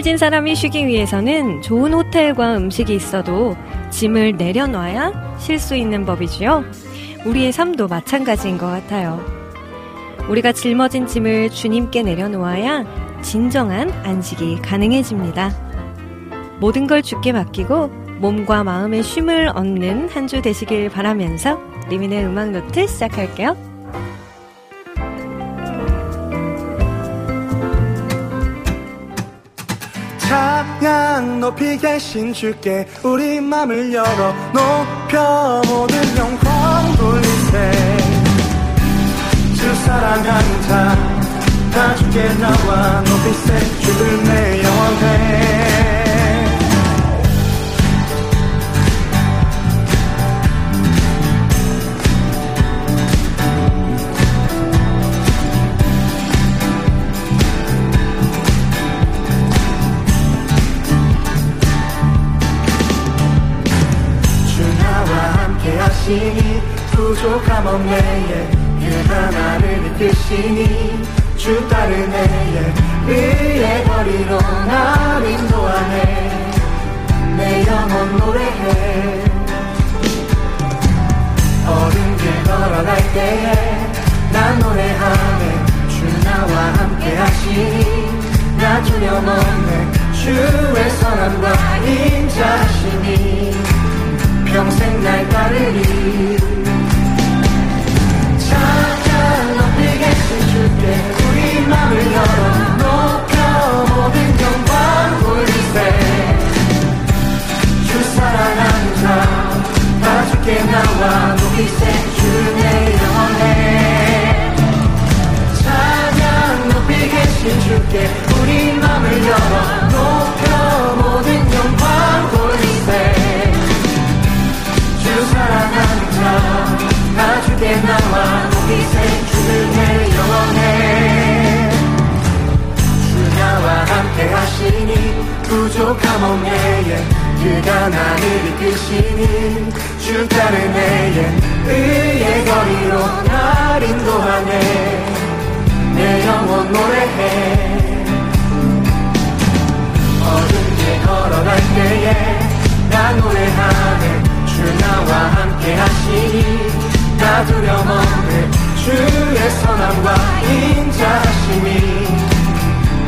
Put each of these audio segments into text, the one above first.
짐을 진 사람이 쉬기 위해서는 좋은 호텔과 음식이 있어도 짐을 내려놔야 쉴 수 있는 법이지요. 우리의 삶도 마찬가지인 것 같아요. 우리가 짊어진 짐을 주님께 내려놓아야 진정한 안식이 가능해집니다. 모든 걸 주께 맡기고 몸과 마음의 쉼을 얻는 한 주 되시길 바라면서 리민의 음악 노트 시작할게요. 높이 계신 주께 우리 맘을 열어 높여 모든 영광 돌리세. 주 사랑하는 자다 주께 나와 높이세 주를 내 영원해 부족함 없네 그가 나를 이끄시니 주 따르네 그의 거리로 날 인도하네. 내 영혼 노래해. 어른 길 걸어갈 때에 난 노래하네. 주 나와 함께 하시니 나 두려움 없네 주의 선함과 인자하시니 평생 날 따르리 우리 맘을 열어 높여 모든 영광 돌리세 주 사랑하는 자다. 주께 나와 높이세 주내 영원해 찬양 높이 계신 주께 우리 맘을 열어 높여 모든 영광 돌리세 주 사랑하는 자 다 주께 나와 높이세 주를 내 영원해 주 나와 함께 하시니 부족함 없네 그가 나를 이끄시니 주 따르네 의의 거리로 날 인도하네. 내 영혼 노래해. 어둠 길 걸어갈 때에 나 노래하네. 주 나와 함께 하시니 나 두려움 없네 주의 선함과 인자하심이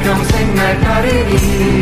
평생 날 따르리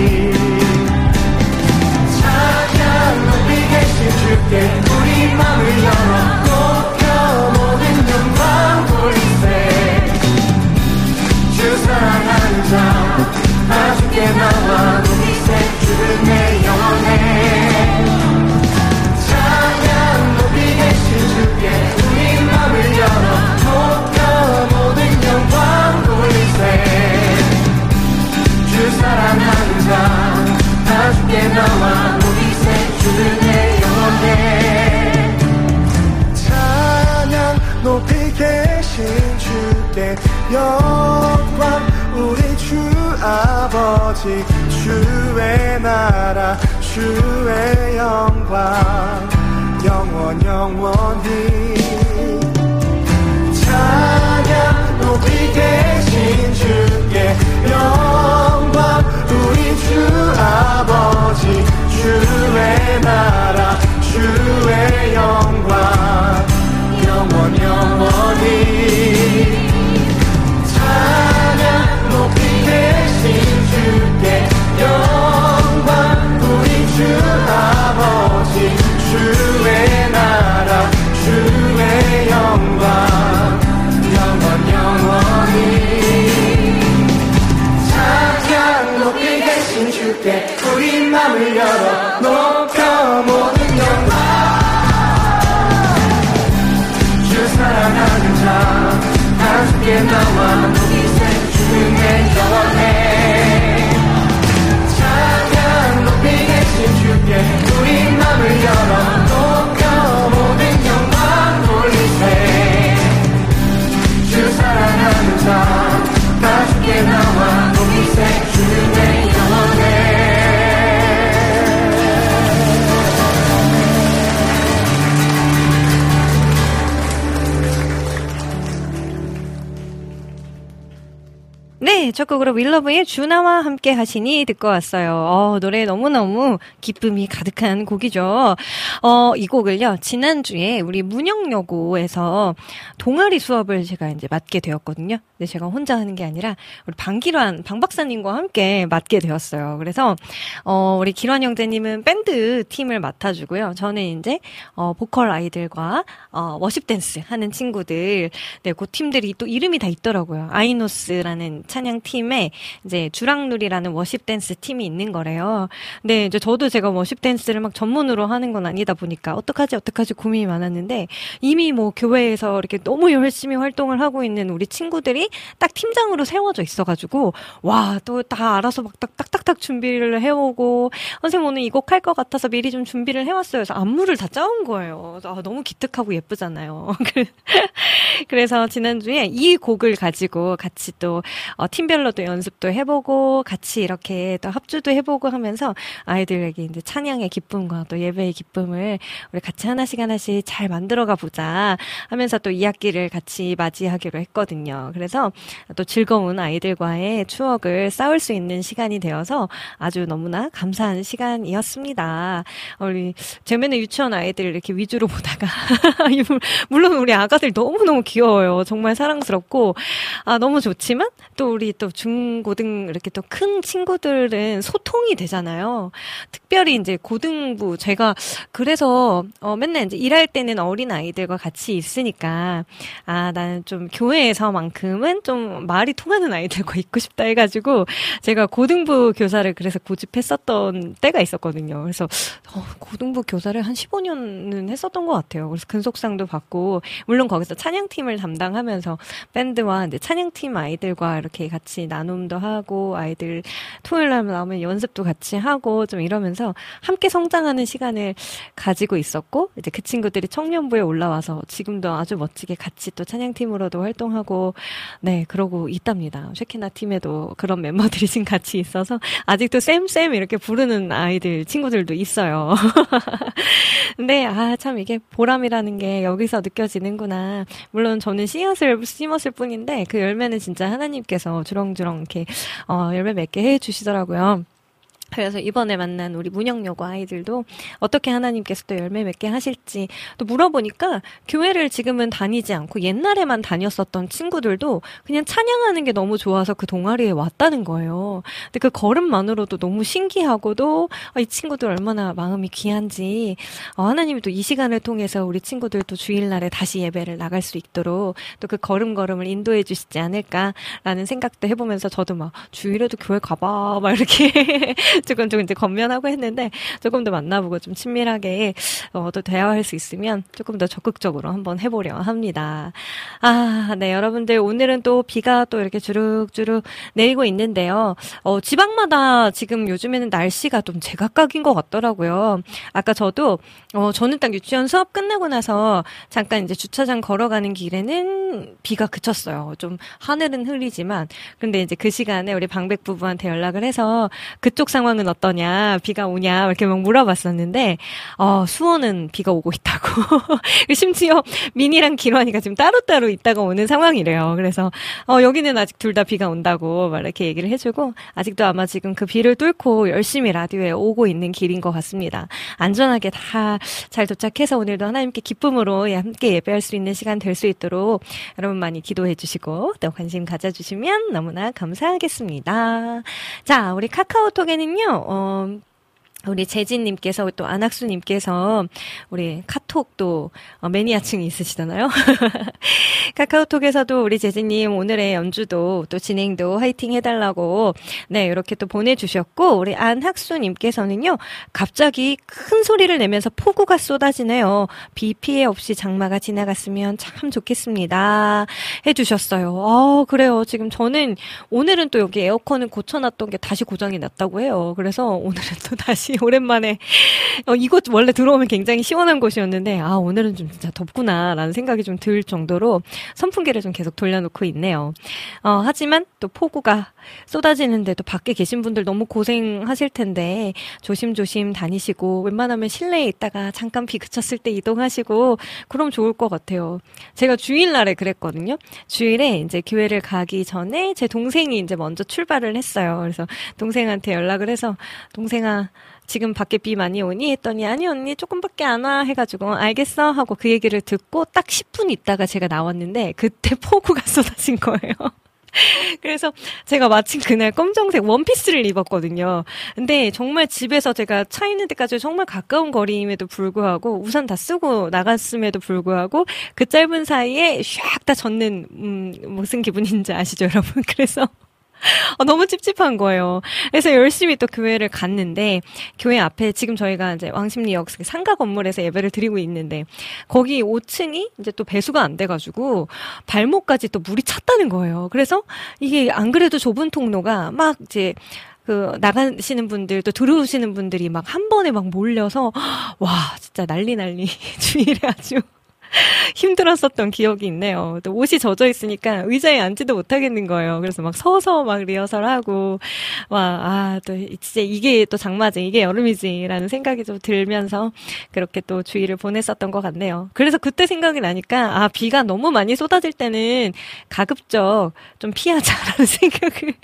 윌러브의 주나와 함께 하시니 듣고 왔어요. 어, 노래 너무너무 기쁨이 가득한 곡이죠. 어, 이 곡을요, 지난주에 우리 문영여고에서 동아리 수업을 제가 이제 맡게 되었거든요. 근데 제가 혼자 하는 게 아니라 우리 방기환, 방 박사님과 함께 맡게 되었어요. 그래서, 어, 우리 기환 형제님은 밴드 팀을 맡아주고요. 저는 이제, 어, 보컬 아이들과, 어, 워십 댄스 하는 친구들, 네, 그 팀들이 또 이름이 다 있더라고요. 아이노스라는 찬양 팀에 이제 주랑누리라는 worship 댄스 팀이 있는 거래요. 근데 이제 저도 제가 worship 댄스를 막 전문으로 하는 건 아니다 보니까 어떡하지 어떡하지 고민이 많았는데 이미 뭐 교회에서 이렇게 너무 열심히 활동을 하고 있는 우리 친구들이 딱 팀장으로 세워져 있어가지고 와 또 다 알아서 막 딱딱딱딱 준비를 해오고 선생님 오늘 이 곡 할 것 같아서 미리 좀 준비를 해왔어요. 그래서 안무를 다 짜온 거예요. 아, 너무 기특하고 예쁘잖아요. 그래서 지난주에 이 곡을 가지고 같이 또 어, 팀별로도 연습도 해보고 같이 이렇게 또 합주도 해보고 하면서 아이들에게 이제 찬양의 기쁨과 또 예배의 기쁨을 우리 같이 하나씩 하나씩 잘 만들어가 보자 하면서 또이 학기 를 같이 맞이하기로 했거든요. 그래서 또 즐거운 아이들과의 추억을 쌓을 수 있는 시간이 되어서 아주 너무나 감사한 시간이었습니다. 우리 제면에 유치원 아이들 이렇게 위주로 보다가 물론 우리 아가들 너무너무 귀여워요. 정말 사랑스럽고 아 너무 좋지만 또 우리 또 중고등 이렇게 또 큰 친구들은 소통이 되잖아요. 특별히 이제 고등부 제가 그래서 어 맨날 이제 일할 때는 어린 아이들과 같이 있으니까 아 나는 좀 교회에서만큼은 좀 말이 통하는 아이들과 있고 싶다 해가지고 제가 고등부 교사를 그래서 고집했었던 때가 있었거든요. 그래서 어, 고등부 교사를 한 15년은 했었던 것 같아요. 그래서 근속상도 받고 물론 거기서 찬양팀을 담당하면서 밴드와 이제 찬양팀 아이들과 이렇게 같이 나눔도 하고 아이들 토요일 날 나오면 연습도 같이 하고 좀 이러면서 함께 성장하는 시간을 가지고 있었고 이제 그 친구들이 청년부에 올라와서 지금도 아주 멋지게 같이 또 찬양팀으로도 활동하고 네 그러고 있답니다. 쉐키나 팀에도 그런 멤버들이 지금 같이 있어서 아직도 쌤쌤 이렇게 부르는 아이들 친구들도 있어요. 근데 아 참 이게 보람이라는 게 여기서 느껴지는구나. 물론 저는 씨앗을 심었을 뿐인데 그 열매는 진짜 하나님께서 주렁주렁 이렇게 어, 열매 맺게 해 주시더라고요. 그래서 이번에 만난 우리 문영여고 아이들도 어떻게 하나님께서 또 열매 맺게 하실지 또 물어보니까 교회를 지금은 다니지 않고 옛날에만 다녔었던 친구들도 그냥 찬양하는 게 너무 좋아서 그 동아리에 왔다는 거예요. 근데 그 걸음만으로도 너무 신기하고도 아, 이 친구들 얼마나 마음이 귀한지 어, 하나님이 또 이 시간을 통해서 우리 친구들도 주일날에 다시 예배를 나갈 수 있도록 또 그 걸음걸음을 인도해 주시지 않을까라는 생각도 해보면서 저도 막 주일에도 교회 가봐 막 이렇게 조금 좀 이제 건면하고 했는데 조금 더 만나보고 좀 친밀하게 어, 또 대화할 수 있으면 조금 더 적극적으로 한번 해보려 합니다. 아, 네, 여러분들 오늘은 또 비가 또 이렇게 주룩주룩 내리고 있는데요. 어, 지방마다 지금 요즘에는 날씨가 좀 제각각인 것 같더라고요. 아까 저도 어, 저는 딱 유치원 수업 끝내고 나서 잠깐 이제 주차장 걸어가는 길에는 비가 그쳤어요. 좀 하늘은 흐리지만 근데 이제 그 시간에 우리 방백 부부한테 연락을 해서 그쪽 상황 상황은 어떠냐, 비가 오냐, 이렇게 막 물어봤었는데, 어, 수원은 비가 오고 있다고. 심지어 민이랑 기환이가 지금 따로따로 있다가 오는 상황이래요. 그래서, 어, 여기는 아직 둘 다 비가 온다고 막 이렇게 얘기를 해주고, 아직도 아마 지금 그 비를 뚫고 열심히 라디오에 오고 있는 길인 것 같습니다. 안전하게 다 잘 도착해서 오늘도 하나님께 기쁨으로 예, 함께 예배할 수 있는 시간 될 수 있도록 여러분 많이 기도해 주시고, 또 관심 가져주시면 너무나 감사하겠습니다. 자, 우리 카카오톡에는요, 어, 우리 재진님께서 또 안학수님께서 우리 카톡도 어, 매니아층이 있으시잖아요. 카카오톡에서도 우리 재진님 오늘의 연주도 또 진행도 화이팅 해달라고 네 이렇게 또 보내주셨고 우리 안학수님께서는요 갑자기 큰 소리를 내면서 폭우가 쏟아지네요. 비 피해 없이 장마가 지나갔으면 참 좋겠습니다. 해주셨어요. 아 그래요. 지금 저는 오늘은 또 여기 에어컨을 고쳐놨던 게 다시 고장이 났다고 해요. 그래서 오늘은 또 다시 다시 오랜만에 어, 이곳 원래 들어오면 굉장히 시원한 곳이었는데 아 오늘은 좀 진짜 덥구나라는 생각이 좀 들 정도로 선풍기를 좀 계속 돌려놓고 있네요. 어, 하지만 또 폭우가 쏟아지는데도 밖에 계신 분들 너무 고생하실 텐데 조심조심 다니시고 웬만하면 실내에 있다가 잠깐 비 그쳤을 때 이동하시고 그럼 좋을 것 같아요. 제가 주일날에 그랬거든요. 주일에 이제 교회를 가기 전에 제 동생이 이제 먼저 출발을 했어요. 그래서 동생한테 연락을 해서 동생아 지금 밖에 비 많이 오니 했더니 아니 언니 조금밖에 안 와 해가지고 알겠어 하고 그 얘기를 듣고 딱 10분 있다가 제가 나왔는데 그때 폭우가 쏟아진 거예요. 그래서 제가 마침 그날 검정색 원피스를 입었거든요. 근데 정말 집에서 제가 차 있는 데까지 정말 가까운 거리임에도 불구하고 우산 다 쓰고 나갔음에도 불구하고 그 짧은 사이에 샥 다 젖는 음, 무슨 기분인지 아시죠, 여러분? 그래서 어, 너무 찝찝한 거예요. 그래서 열심히 또 교회를 갔는데 교회 앞에 지금 저희가 이제 왕십리역 상가 건물에서 예배를 드리고 있는데 거기 5층이 이제 또 배수가 안 돼가지고 발목까지 또 물이 찼다는 거예요. 그래서 이게 안 그래도 좁은 통로가 막 이제 그 나가시는 분들 또 들어오시는 분들이 막 한 번에 막 몰려서 와 진짜 난리 난리 주일에 아주 힘들었었던 기억이 있네요. 또 옷이 젖어 있으니까 의자에 앉지도 못하겠는 거예요. 그래서 막 서서 막 리허설 하고, 와, 아, 또 진짜 이게 또 장마지, 이게 여름이지라는 생각이 좀 들면서 그렇게 또 주의를 보냈었던 것 같네요. 그래서 그때 생각이 나니까, 아, 비가 너무 많이 쏟아질 때는 가급적 좀 피하자라는 생각을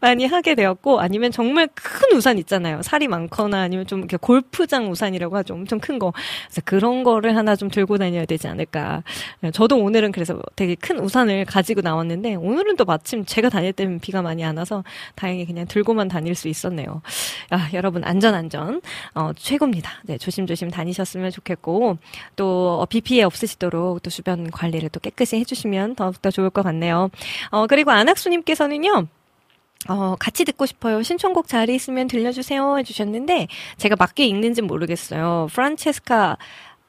많이 하게 되었고, 아니면 정말 큰 우산 있잖아요. 살이 많거나 아니면 좀 이렇게 골프장 우산이라고 하죠. 엄청 큰 거. 그래서 그런 거를 하나 좀 들고 다녀야 돼. 되지 않을까. 저도 오늘은 그래서 되게 큰 우산을 가지고 나왔는데 오늘은 또 마침 제가 다닐 때는 비가 많이 안 와서 다행히 그냥 들고만 다닐 수 있었네요. 아, 여러분 안전 안전 어, 최고입니다. 네, 조심조심 다니셨으면 좋겠고 또 어, 비 피해 없으시도록 또 주변 관리를 또 깨끗이 해주시면 더욱더 좋을 것 같네요. 어, 그리고 안학수님께서는요. 어, 같이 듣고 싶어요. 신청곡 자리 있으면 들려주세요. 해주셨는데, 제가 맞게 읽는지 모르겠어요. 프란체스카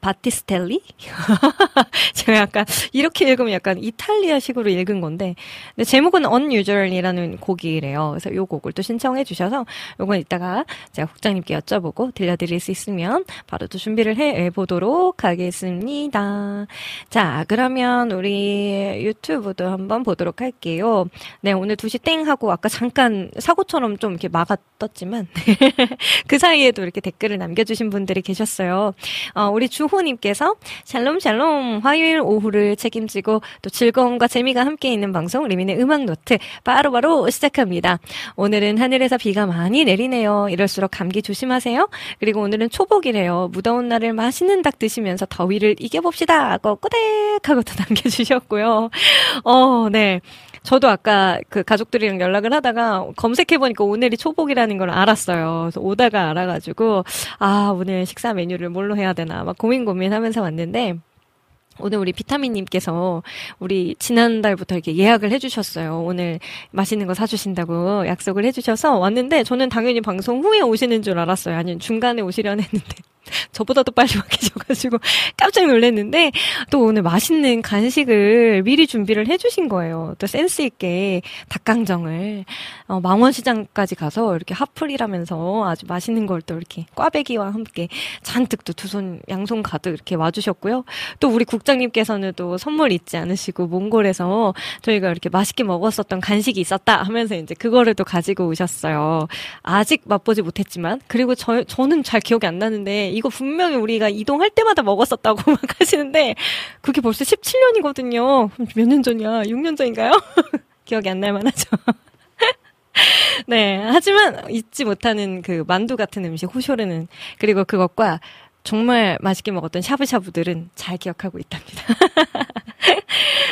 바티스텔리? 제가 약간 이렇게 읽으면 약간 이탈리아식으로 읽은 건데 근데 제목은 Unusual이라는 곡이래요. 그래서 요 곡을 또 신청해 주셔서 요건 이따가 제가 국장님께 여쭤보고 들려드릴 수 있으면 바로 또 준비를 해 보도록 하겠습니다. 자, 그러면 우리 유튜브도 한번 보도록 할게요. 네, 오늘 2시 땡 하고 아까 잠깐 사고처럼 좀 이렇게 막아 떴지만 그 사이에도 이렇게 댓글을 남겨주신 분들이 계셨어요. 어, 우리 주 주호님께서 샬롬 샬롬 화요일 오후를 책임지고 또 즐거움과 재미가 함께 있는 방송 리민의 음악 노트 바로 바로 시작합니다. 오늘은 하늘에서 비가 많이 내리네요. 이럴수록 감기 조심하세요. 그리고 오늘은 초복이래요. 무더운 날을 맛있는 닭 드시면서 더위를 이겨봅시다. 하고 꼬댁 하고 또 남겨주셨고요. 어, 네. 저도 아까 그 가족들이랑 연락을 하다가 검색해보니까 오늘이 초복이라는 걸 알았어요. 그래서 오다가 알아가지고, 아, 오늘 식사 메뉴를 뭘로 해야 되나 막 고민 고민 하면서 왔는데, 오늘 우리 비타민님께서 우리 지난달부터 이렇게 예약을 해주셨어요. 오늘 맛있는 거 사주신다고 약속을 해주셔서 왔는데 저는 당연히 방송 후에 오시는 줄 알았어요. 아니면 중간에 오시려는 했는데 저보다도 빨리 와 계셔가지고 깜짝 놀랐는데 또 오늘 맛있는 간식을 미리 준비를 해주신 거예요. 또 센스 있게 닭강정을 어, 망원시장까지 가서 이렇게 핫플이라면서 아주 맛있는 걸 또 이렇게 꽈배기와 함께 잔뜩 또 두 손 양손 가득 이렇게 와주셨고요. 또 우리 국장님께서는 또 선물 잊지 않으시고 몽골에서 저희가 이렇게 맛있게 먹었었던 간식이 있었다 하면서 이제 그거를 또 가지고 오셨어요. 아직 맛보지 못했지만 그리고 저 저는 잘 기억이 안 나는데 이거 분명히 우리가 이동할 때마다 먹었었다고 막 하시는데 그게 벌써 17년이거든요. 몇 년 전이야? 6년 전인가요? 기억이 안 날 만하죠. 네. 하지만 잊지 못하는 그 만두 같은 음식 호쇼르는 그리고 그것과 정말 맛있게 먹었던 샤브샤브들은 잘 기억하고 있답니다.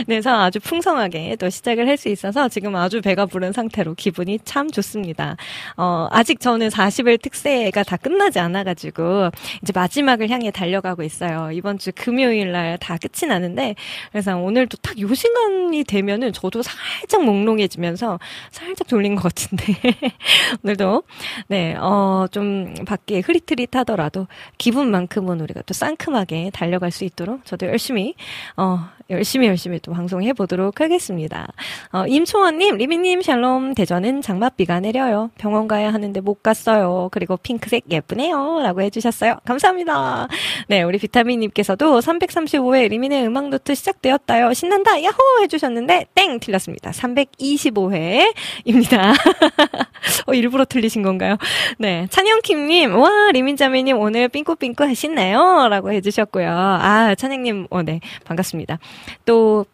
그래서 아주 풍성하게 또 시작을 할 수 있어서 지금 아주 배가 부른 상태로 기분이 참 좋습니다. 어, 아직 저는 40일 특세가 다 끝나지 않아가지고 이제 마지막을 향해 달려가고 있어요. 이번 주 금요일 날 다 끝이 나는데 그래서 오늘도 딱 요 시간이 되면은 저도 살짝 몽롱해지면서 살짝 졸린 것 같은데 오늘도 네, 어, 좀 밖에 흐릿흐릿하더라도 기분만큼은 우리가 또 상큼하게 달려갈 수 있도록 저도 열심히 어, 열심히 열심히 또 방송해 보도록 하겠습니다. 어, 임초원님, 리미님, 샬롬, 대전은 장맛비가 내려요. 병원 가야 하는데 못 갔어요. 그리고 핑크색 예쁘네요. 라고 해주셨어요. 감사합니다. 네, 우리 비타민님께서도 335회 리미네 음악노트 시작되었다요. 신난다! 야호! 해주셨는데, 땡! 틀렸습니다. 325회입니다. 어, 일부러 틀리신 건가요? 네. 찬영킴님, 와, 리민자매님 오늘 삥꾸삥꾸 하시나요? 라고 해주셨고요. 아, 찬영님, 어, 네. 반갑습니다. 또,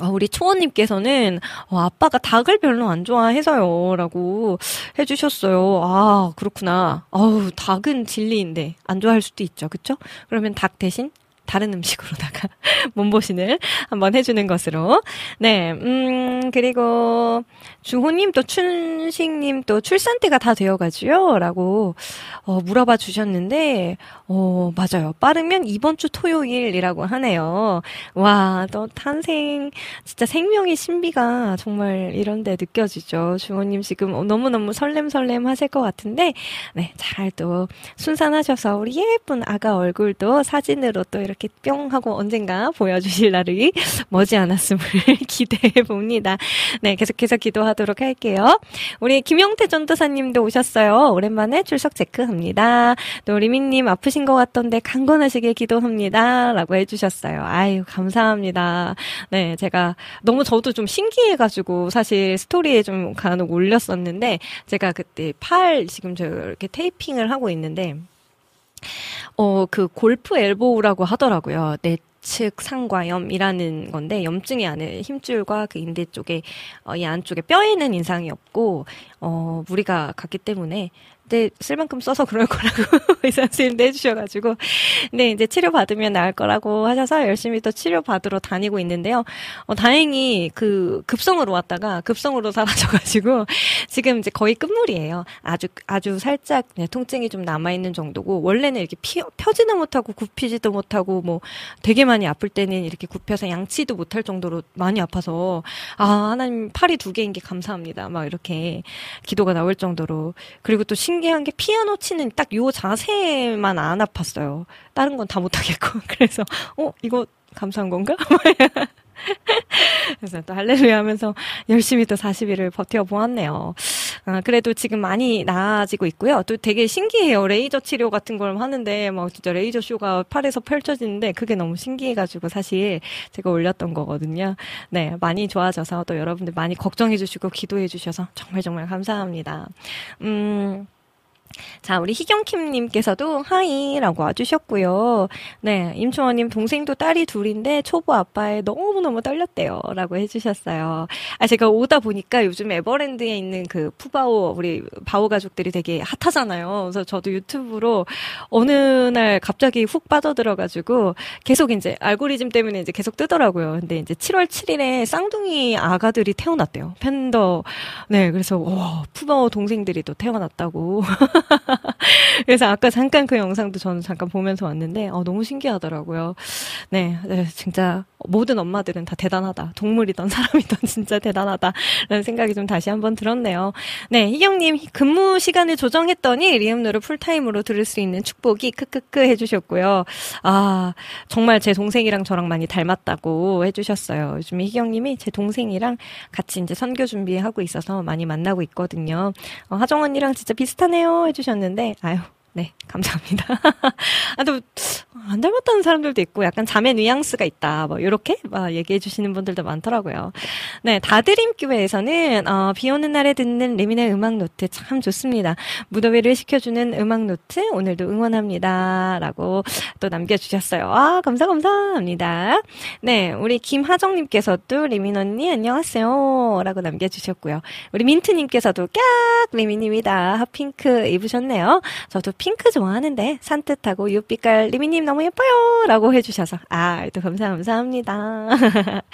어, 우리 초원님께서는, 어, 아빠가 닭을 별로 안 좋아해서요. 라고 해주셨어요. 아, 그렇구나. 어우, 닭은 진리인데, 안 좋아할 수도 있죠. 그쵸? 그러면 닭 대신 다른 음식으로다가 몸보신을 한번 해주는 것으로. 네, 음, 그리고 주호님 또 춘식님 또 출산 때가 다 되어가지요. 라고, 어, 물어봐 주셨는데, 어, 맞아요. 빠르면 이번 주 토요일이라고 하네요. 와, 또 탄생, 진짜 생명의 신비가 정말 이런데 느껴지죠. 주호님 지금 너무너무 설렘설렘 하실 것 같은데, 네, 잘 또 순산하셔서 우리 예쁜 아가 얼굴도 사진으로 또 이렇게 뿅 하고 언젠가 보여주실 날이 머지않았음을 기대해 봅니다. 네, 계속해서 기도하도록 할게요. 우리 김영태 전도사님도 오셨어요. 오랜만에 출석 체크합니다. 또 리민님 아프신 것 같던데 강건하시게 기도합니다. 라고 해주셨어요. 아유, 감사합니다. 네, 제가 너무 저도 좀 신기해가지고 사실 스토리에 좀 간혹 올렸었는데 제가 그때 팔 지금 저 이렇게 테이핑을 하고 있는데 어, 그 골프 엘보우라고 하더라고요. 내측 상과염이라는 건데 염증이 안에 힘줄과 그 인대 쪽에 어, 이 안쪽에 뼈에는 인상이 없고 어, 무리가 갔기 때문에 그때 쓸 만큼 써서 그럴 거라고 의사 선생님도 해주셔가지고 네 이제 치료 받으면 나을 거라고 하셔서 열심히 또 치료 받으러 다니고 있는데요. 어, 다행히 그 급성으로 왔다가 급성으로 사라져가지고 지금 이제 거의 끝물이에요. 아주 아주 살짝 네, 통증이 좀 남아 있는 정도고 원래는 이렇게 피, 펴지도 못하고 굽히지도 못하고 뭐 되게 많이 아플 때는 이렇게 굽혀서 양치도 못할 정도로 많이 아파서 아 하나님 팔이 두 개인 게 감사합니다. 막 이렇게 기도가 나올 정도로 그리고 또 신. 신기한 게 피아노 치는 딱 요 자세만 안 아팠어요. 다른 건 다 못하겠고. 그래서, 어, 이거 감사한 건가? 그래서 또 할렐루야 하면서 열심히 또 40일을 버텨보았네요. 아, 그래도 지금 많이 나아지고 있고요. 또 되게 신기해요. 레이저 치료 같은 걸 하는데 막 진짜 레이저 쇼가 팔에서 펼쳐지는데 그게 너무 신기해가지고 사실 제가 올렸던 거거든요. 네, 많이 좋아져서 또 여러분들 많이 걱정해주시고 기도해주셔서 정말 정말 감사합니다. 음. 자, 우리 희경킴님께서도 하이라고 와주셨고요. 네, 임충원님 동생도 딸이 둘인데 초보 아빠에 너무너무 떨렸대요. 라고 해주셨어요. 아, 제가 오다 보니까 요즘 에버랜드에 있는 그 푸바오, 우리 바오 가족들이 되게 핫하잖아요. 그래서 저도 유튜브로 어느 날 갑자기 훅 빠져들어가지고 계속 이제 알고리즘 때문에 이제 계속 뜨더라고요. 근데 이제 7월 7일에 쌍둥이 아가들이 태어났대요. 팬더. 네, 그래서, 와, 푸바오 동생들이 또 태어났다고. 그래서 아까 잠깐 그 영상도 저는 잠깐 보면서 왔는데 어, 너무 신기하더라고요. 네, 네, 진짜 모든 엄마들은 다 대단하다. 동물이던 사람이던 진짜 대단하다라는 생각이 좀 다시 한번 들었네요. 네, 희경님 근무 시간을 조정했더니 리음노를 풀타임으로 들을 수 있는 축복이 크크크 해주셨고요. 아 정말 제 동생이랑 저랑 많이 닮았다고 해주셨어요. 요즘 희경님이 제 동생이랑 같이 이제 선교 준비하고 있어서 많이 만나고 있거든요. 어, 하정 언니랑 진짜 비슷하네요. 해주셨는데, 아유, 네, 감사합니다. 아, 또, 안 닮았다는 사람들도 있고, 약간 자매 뉘앙스가 있다, 뭐, 요렇게, 막 얘기해 주시는 분들도 많더라고요. 네, 다드림교회에서는, 어, 비 오는 날에 듣는 리민의 음악 노트 참 좋습니다. 무더위를 식혀주는 음악 노트, 오늘도 응원합니다. 라고 또 남겨주셨어요. 아, 감사, 감사합니다. 네, 우리 김하정님께서도 리민 언니, 안녕하세요. 라고 남겨주셨고요. 우리 민트님께서도, 깍! 리민입니다. 핫핑크 입으셨네요. 저도 핑크 좋아하는데 산뜻하고 유빛깔 리미님 너무 예뻐요! 라고 해주셔서, 아, 또 감사, 감사합니다.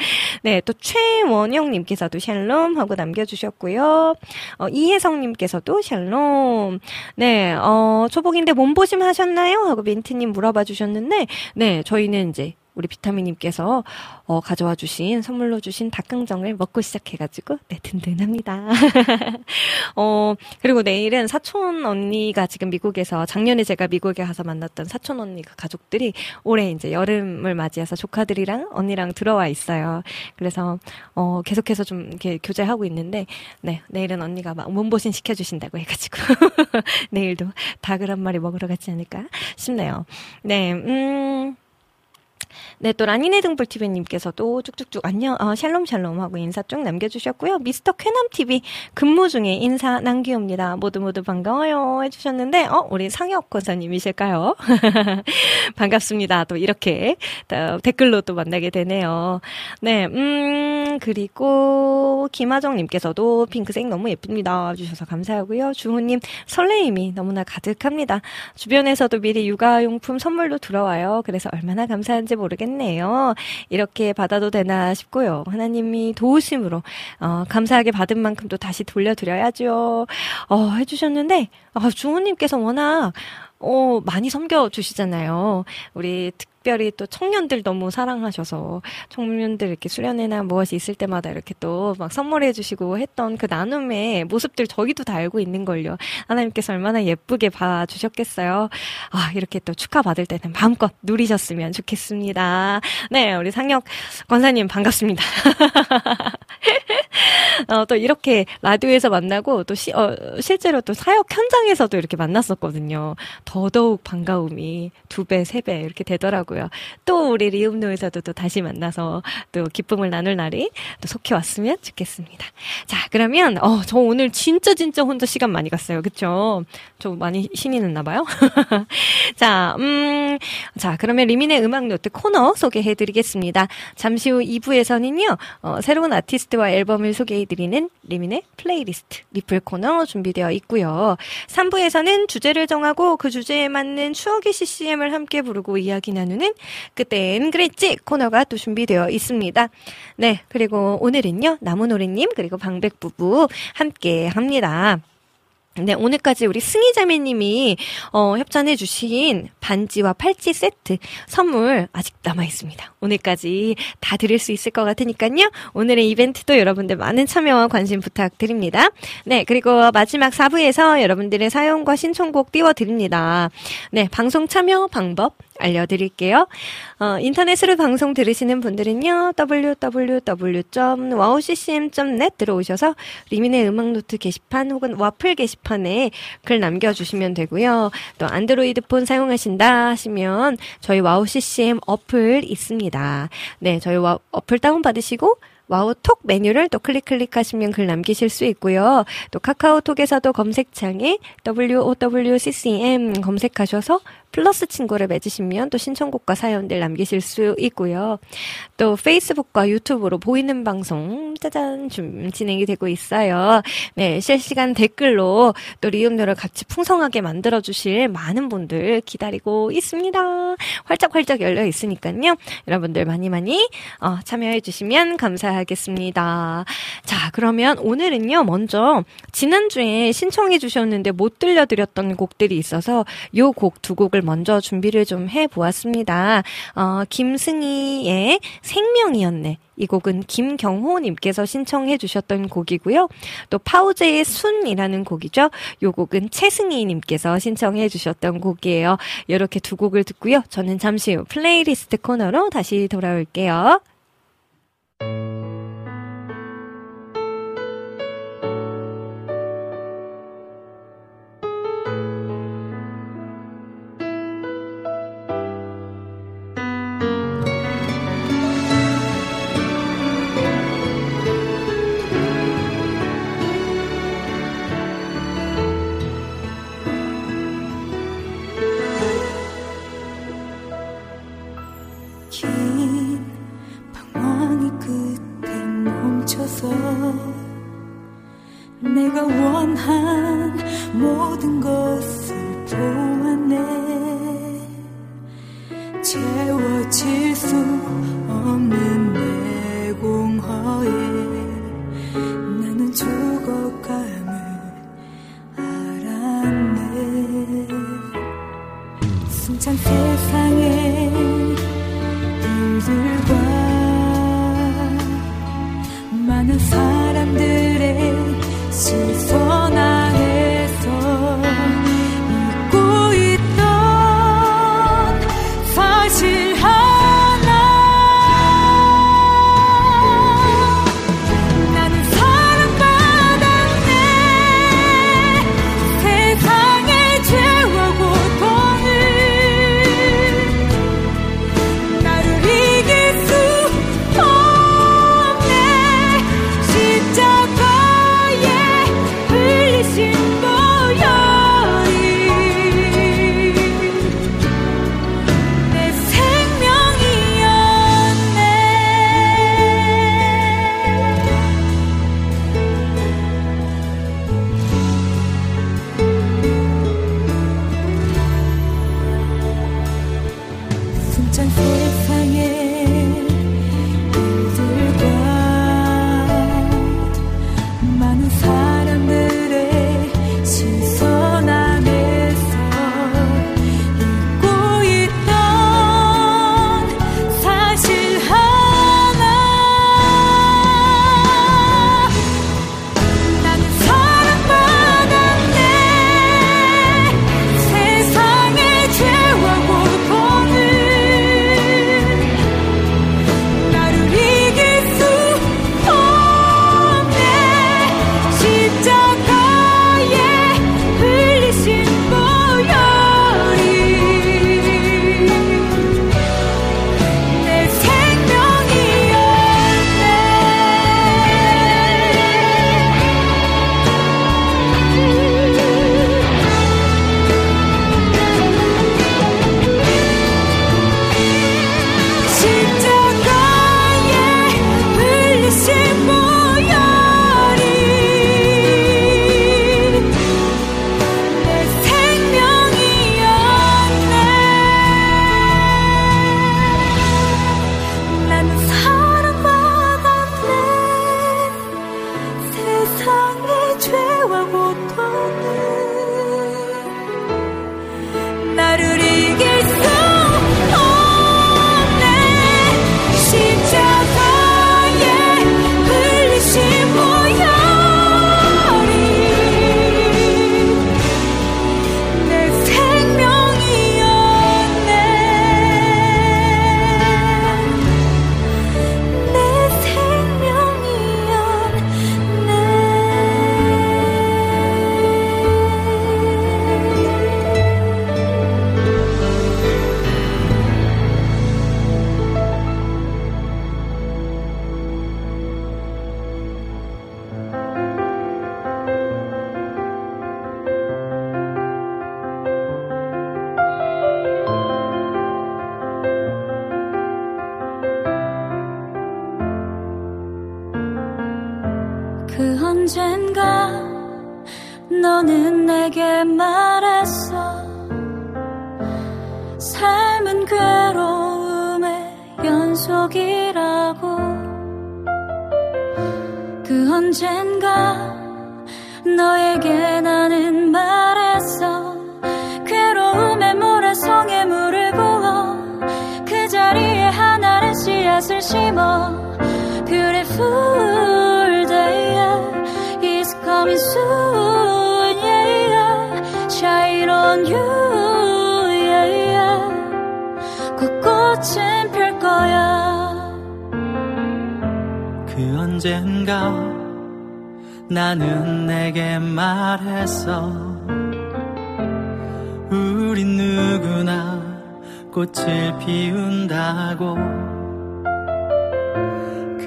네, 또 최원영님께서도 샬롬 하고 남겨주셨고요. 어, 이혜성님께서도 샬롬. 네, 어, 초복인데 몸보심 하셨나요? 하고 민트님 물어봐 주셨는데, 네, 저희는 이제 우리 비타민님께서 어, 가져와 주신 선물로 주신 닭강정을 먹고 시작해가지고 네 든든합니다. 어 그리고 내일은 사촌 언니가 지금 미국에서 작년에 제가 미국에 가서 만났던 사촌 언니가 가족들이 올해 이제 여름을 맞이해서 조카들이랑 언니랑 들어와 있어요. 그래서 어 계속해서 좀 이렇게 교제하고 있는데 네 내일은 언니가 막 몸보신 시켜주신다고 해가지고 내일도 닭을 한 마리 먹으러 가지 않을까 싶네요. 네 음. 네, 또 라니네 등불TV님께서도 쭉쭉쭉 안녕, 어, 샬롬 샬롬 하고 인사 쭉 남겨주셨고요. 미스터 쾌남TV 근무 중에 인사 남기옵니다. 모두 모두 반가워요 해주셨는데, 어, 우리 상혁 권사님이실까요? 반갑습니다. 또 이렇게 또 댓글로 또 만나게 되네요. 네, 음, 그리고 김하정님께서도 핑크색 너무 예쁩니다. 주셔서 감사하고요. 주호님 설레임이 너무나 가득합니다. 주변에서도 미리 육아용품 선물로 들어와요. 그래서 얼마나 감사한지 모르겠네요. 이렇게 받아도 되나 싶고요. 하나님이 도우심으로 어, 감사하게 받은 만큼 또 다시 돌려드려야죠. 어, 해주셨는데 어, 주호님께서 워낙 어, 많이 섬겨주시잖아요. 우리 특 별히 또 청년들 너무 사랑하셔서 청년들 이렇게 수련회나 무엇이 있을 때마다 이렇게 또 막 선물해 주시고 했던 그 나눔의 모습들 저희도 다 알고 있는 걸요. 하나님께서 얼마나 예쁘게 봐 주셨겠어요. 아, 이렇게 또 축하 받을 때는 마음껏 누리셨으면 좋겠습니다. 네, 우리 상혁 권사님 반갑습니다. 어, 또 이렇게 라디오에서 만나고 또 시, 어, 실제로 또 사역 현장에서도 이렇게 만났었거든요. 더더욱 반가움이 두 배, 세 배 이렇게 되더라고요. 또 우리 리움노에서도 또 다시 만나서 또 기쁨을 나눌 날이 또 속해 왔으면 좋겠습니다. 자, 그러면 어, 저 오늘 진짜 진짜 혼자 시간 많이 갔어요. 그쵸? 저 많이 신이 났나 봐요. 자, 음, 자, 그러면 리민의 음악 노트 코너 소개해 드리겠습니다. 잠시 후 2부에서는요. 어, 새로운 아티스트 와 앨범을 소개해 드리는 리민의 플레이리스트 리플 코너 준비되어 있고요. 3부에서는 주제를 정하고 그 주제에 맞는 추억의 CCM을 함께 부르고 이야기 나누는 그땐 그랬지 코너가 또 준비되어 있습니다. 네, 그리고 오늘은요. 나무노래님 그리고 방백 부부 함께 합니다. 네, 오늘까지 우리 승희자매님이 어, 협찬해 주신 반지와 팔찌 세트 선물 아직 남아 있습니다. 오늘까지 다 드릴 수 있을 것 같으니까요. 오늘의 이벤트도 여러분들 많은 참여와 관심 부탁드립니다. 네, 그리고 마지막 4부에서 여러분들의 사연과 신청곡 띄워드립니다. 네, 방송 참여 방법 알려드릴게요. 어, 인터넷으로 방송 들으시는 분들은요, www.wowccm.net 들어오셔서 리민의 음악노트 게시판 혹은 와플 게시판에 글 남겨주시면 되고요. 또 안드로이드폰 사용하신다 하시면 저희 와우CCM 어플 있습니다. 네, 저희 와, 어플 다운받으시고 와우톡 메뉴를 또 클릭 클릭하시면 글 남기실 수 있고요. 또 카카오톡에서도 검색창에 WOWCCM 검색하셔서 플러스 친구를 맺으시면 또 신청곡과 사연들 남기실 수 있고요. 또 페이스북과 유튜브로 보이는 방송 짜잔 좀 진행이 되고 있어요. 네, 실시간 댓글로 또 리음료를 같이 풍성하게 만들어 주실 많은 분들 기다리고 있습니다. 활짝활짝 열려 있으니까요. 여러분들 많이 많이 어, 참여해 주시면 감사하겠습니다. 자, 그러면 오늘은요. 먼저 지난주에 신청해 주셨는데 못 들려드렸던 곡들이 있어서 요 곡 두 곡을 곡을 먼저 준비를 좀 해보았습니다. 어, 김승희의 생명이었네. 이 곡은 김경호님께서 신청해 주셨던 곡이고요. 또 파우제의 순이라는 곡이죠. 이 곡은 최승희님께서 신청해 주셨던 곡이에요. 이렇게 두 곡을 듣고요. 저는 잠시 후 플레이리스트 코너로 다시 돌아올게요. 있어 내가 원한 모든 것을 보완해 채워질 수 없는 내 공허에 나는 죽어감을 알았네. 숨찬 세상에 to fall.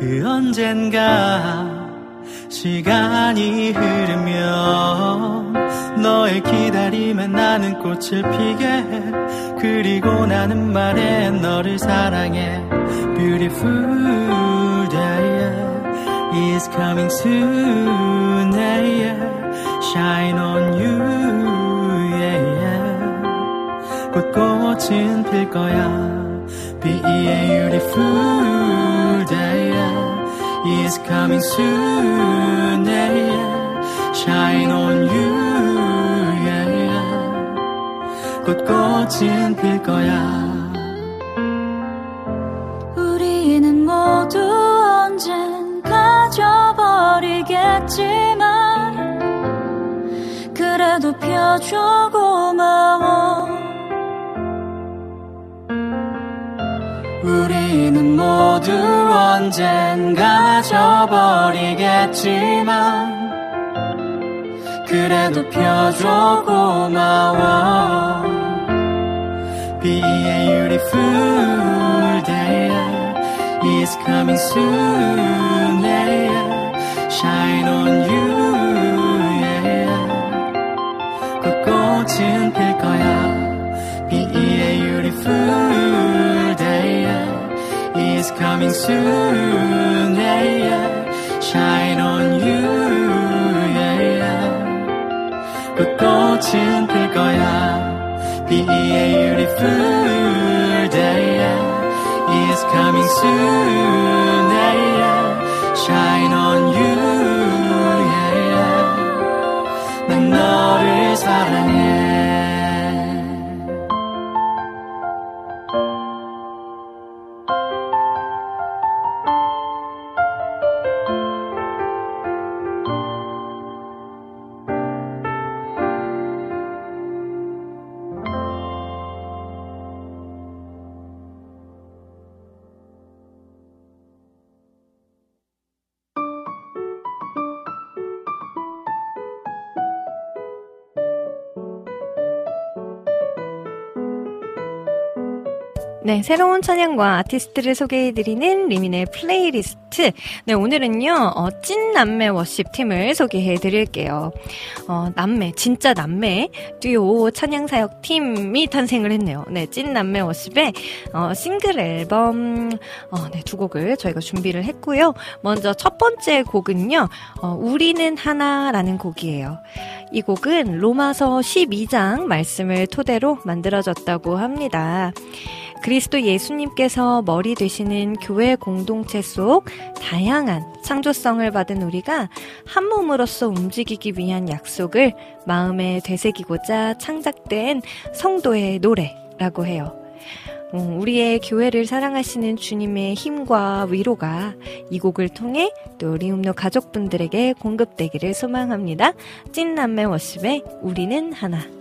그 언젠가 시간이 흐르면 너의 기다림에 나는 꽃을 피게 해 그리고 나는 말해 너를 사랑해 Beautiful day is coming soon yeah, yeah. Shine on you yeah, yeah. 꽃꽃은 필 거야 Be a beautiful day is coming soon. Yeah, yeah. Shine on you. Yeah, yeah. 꽃꽃은 필 거야. 우리는 모두 언젠 가져버리겠지만 그래도 펴줘 고마워. 우리 모두 언젠가 져버리겠지만 그래도 펴줘 고마워 Be a beautiful day is coming soon yeah. Shine on you yeah. 그 꽃은 필 거야 Be a beautiful is coming soon yeah. Shine on you 그 꽃은 필 거야 Be a beautiful day is coming soon yeah. Shine on you yeah. 난 너를 사랑해 네, 새로운 찬양과 아티스트를 소개해드리는 리민의 플레이리스트. 네, 오늘은요, 어, 찐 남매 worship 팀을 소개해드릴게요. 어, 남매, 진짜 남매, 듀오 찬양사역 팀이 탄생을 했네요. 네, 찐 남매 worship의, 어, 싱글 앨범, 어, 네, 두 곡을 저희가 준비를 했고요. 먼저 첫 번째 곡은요, 어, 우리는 하나라는 곡이에요. 이 곡은 로마서 12장 말씀을 토대로 만들어졌다고 합니다. 그리스도 예수님께서 머리 되시는 교회 공동체 속 다양한 창조성을 받은 우리가 한 몸으로서 움직이기 위한 약속을 마음에 되새기고자 창작된 성도의 노래라고 해요. 음, 우리의 교회를 사랑하시는 주님의 힘과 위로가 이 곡을 통해 또 리움노 가족분들에게 공급되기를 소망합니다. 찐남매 워십의 우리는 하나.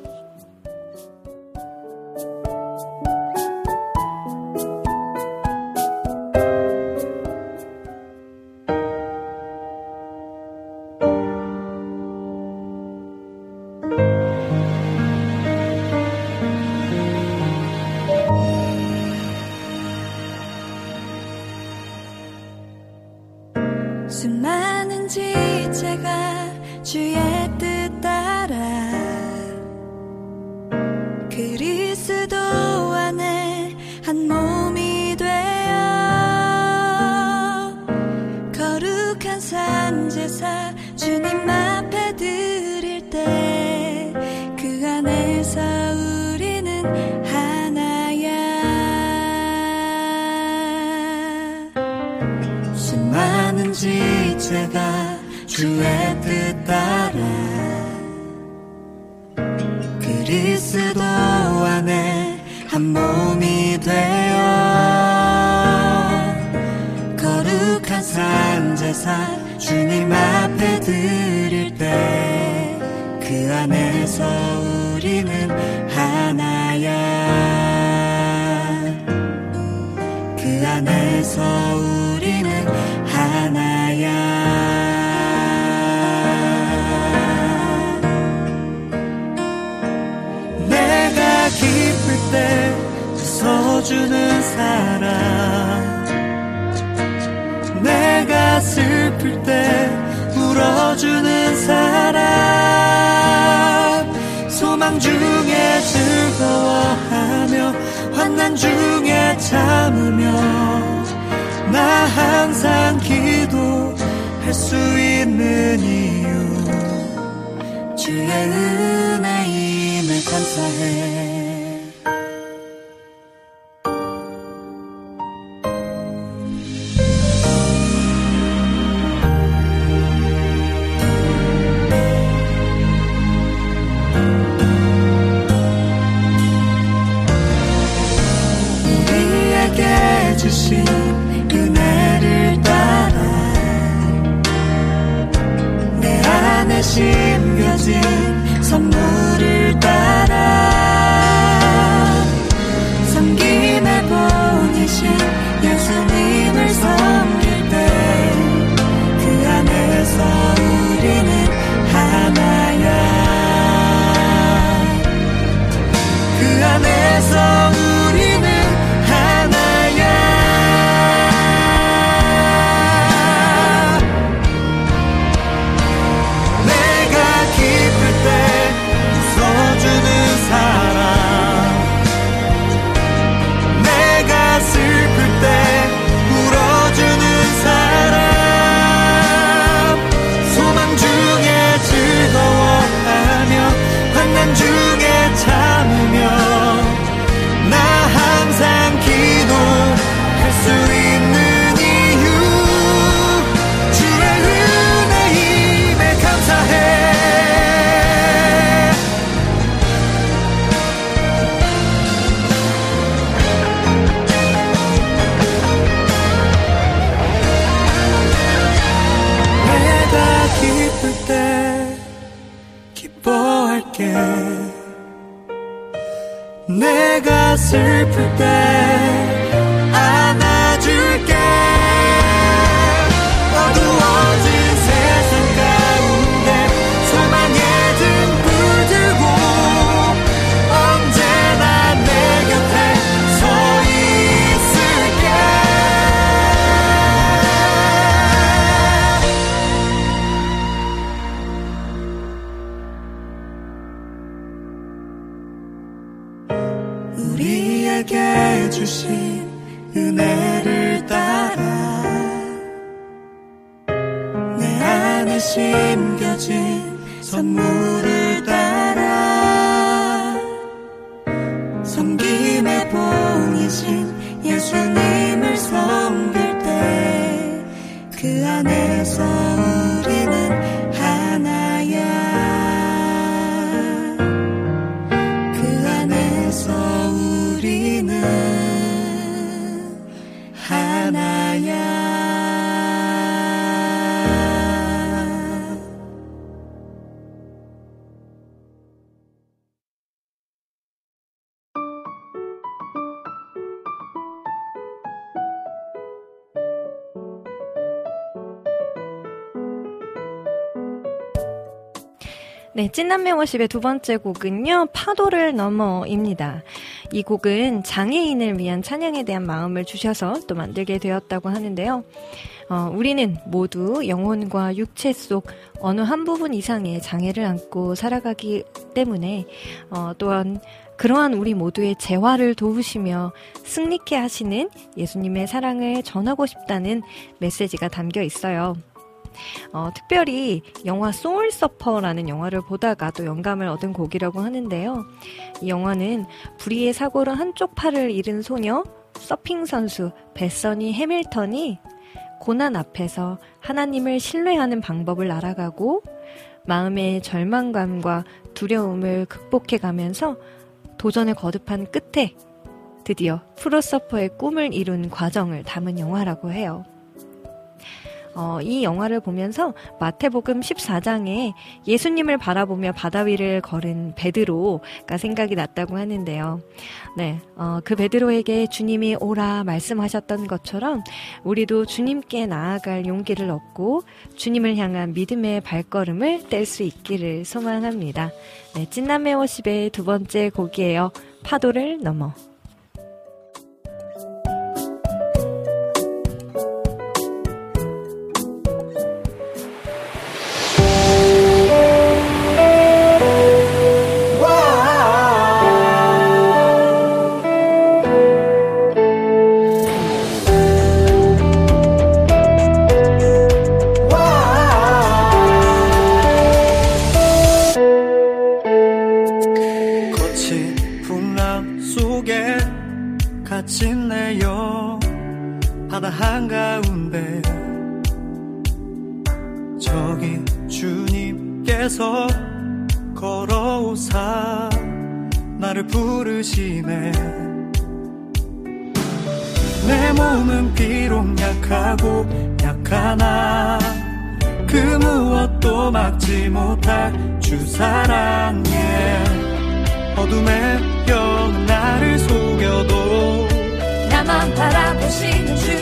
네, 찐남매 워십의 두 번째 곡은요, 파도를 넘어입니다. 이 곡은 장애인을 위한 찬양에 대한 마음을 주셔서 또 만들게 되었다고 하는데요. 어, 우리는 모두 영혼과 육체 속 어느 한 부분 이상의 장애를 안고 살아가기 때문에, 어, 또한 그러한 우리 모두의 재화를 도우시며 승리케 하시는 예수님의 사랑을 전하고 싶다는 메시지가 담겨 있어요. 어, 특별히 영화 소울 서퍼라는 영화를 보다가 또 영감을 얻은 곡이라고 하는데요. 이 영화는 불의의 사고로 한쪽 팔을 잃은 소녀 서핑 선수 베서니 해밀턴이 고난 앞에서 하나님을 신뢰하는 방법을 알아가고 마음의 절망감과 두려움을 극복해 가면서 도전을 거듭한 끝에 드디어 프로서퍼의 꿈을 이룬 과정을 담은 영화라고 해요. 어, 이 영화를 보면서 마태복음 14장에 예수님을 바라보며 바다 위를 걸은 베드로가 생각이 났다고 하는데요. 네, 어, 그 베드로에게 주님이 오라 말씀하셨던 것처럼 우리도 주님께 나아갈 용기를 얻고 주님을 향한 믿음의 발걸음을 뗄 수 있기를 소망합니다. 네, 찐남매 워십의 두 번째 곡이에요. 파도를 넘어. 나를 부르시네. 내 몸은 비록 약하고 약하나? 그 무엇도 막지 못할 주 사랑에 어둠에 영 나를 속여도 나만 바라보시는 주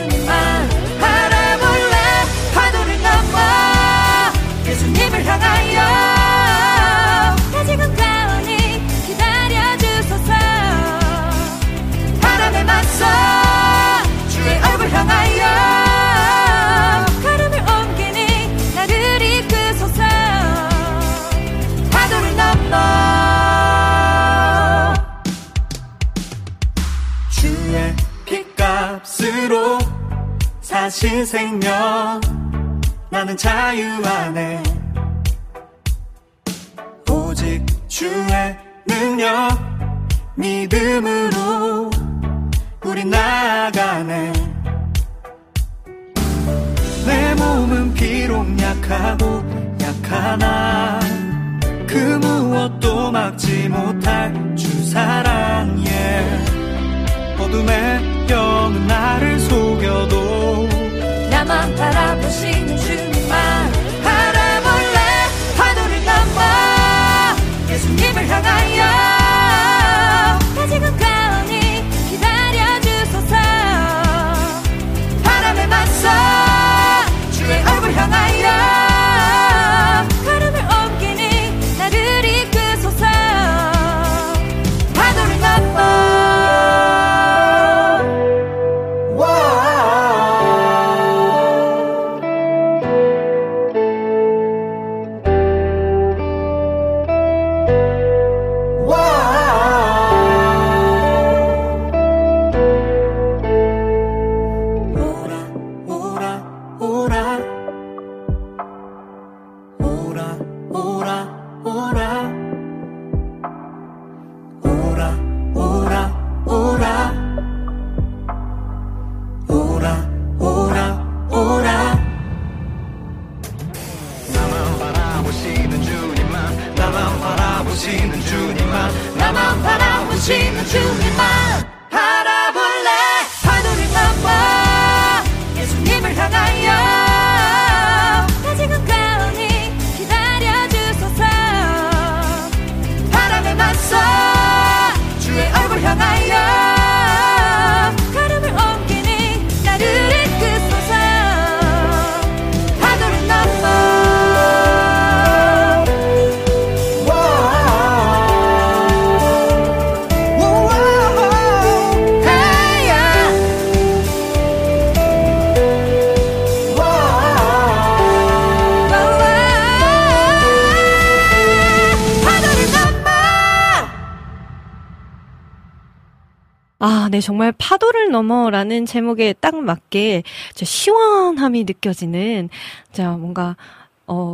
정말 파도를 넘어라는 제목에 딱 맞게 저 시원함이 느껴지는, 자, 뭔가, 어,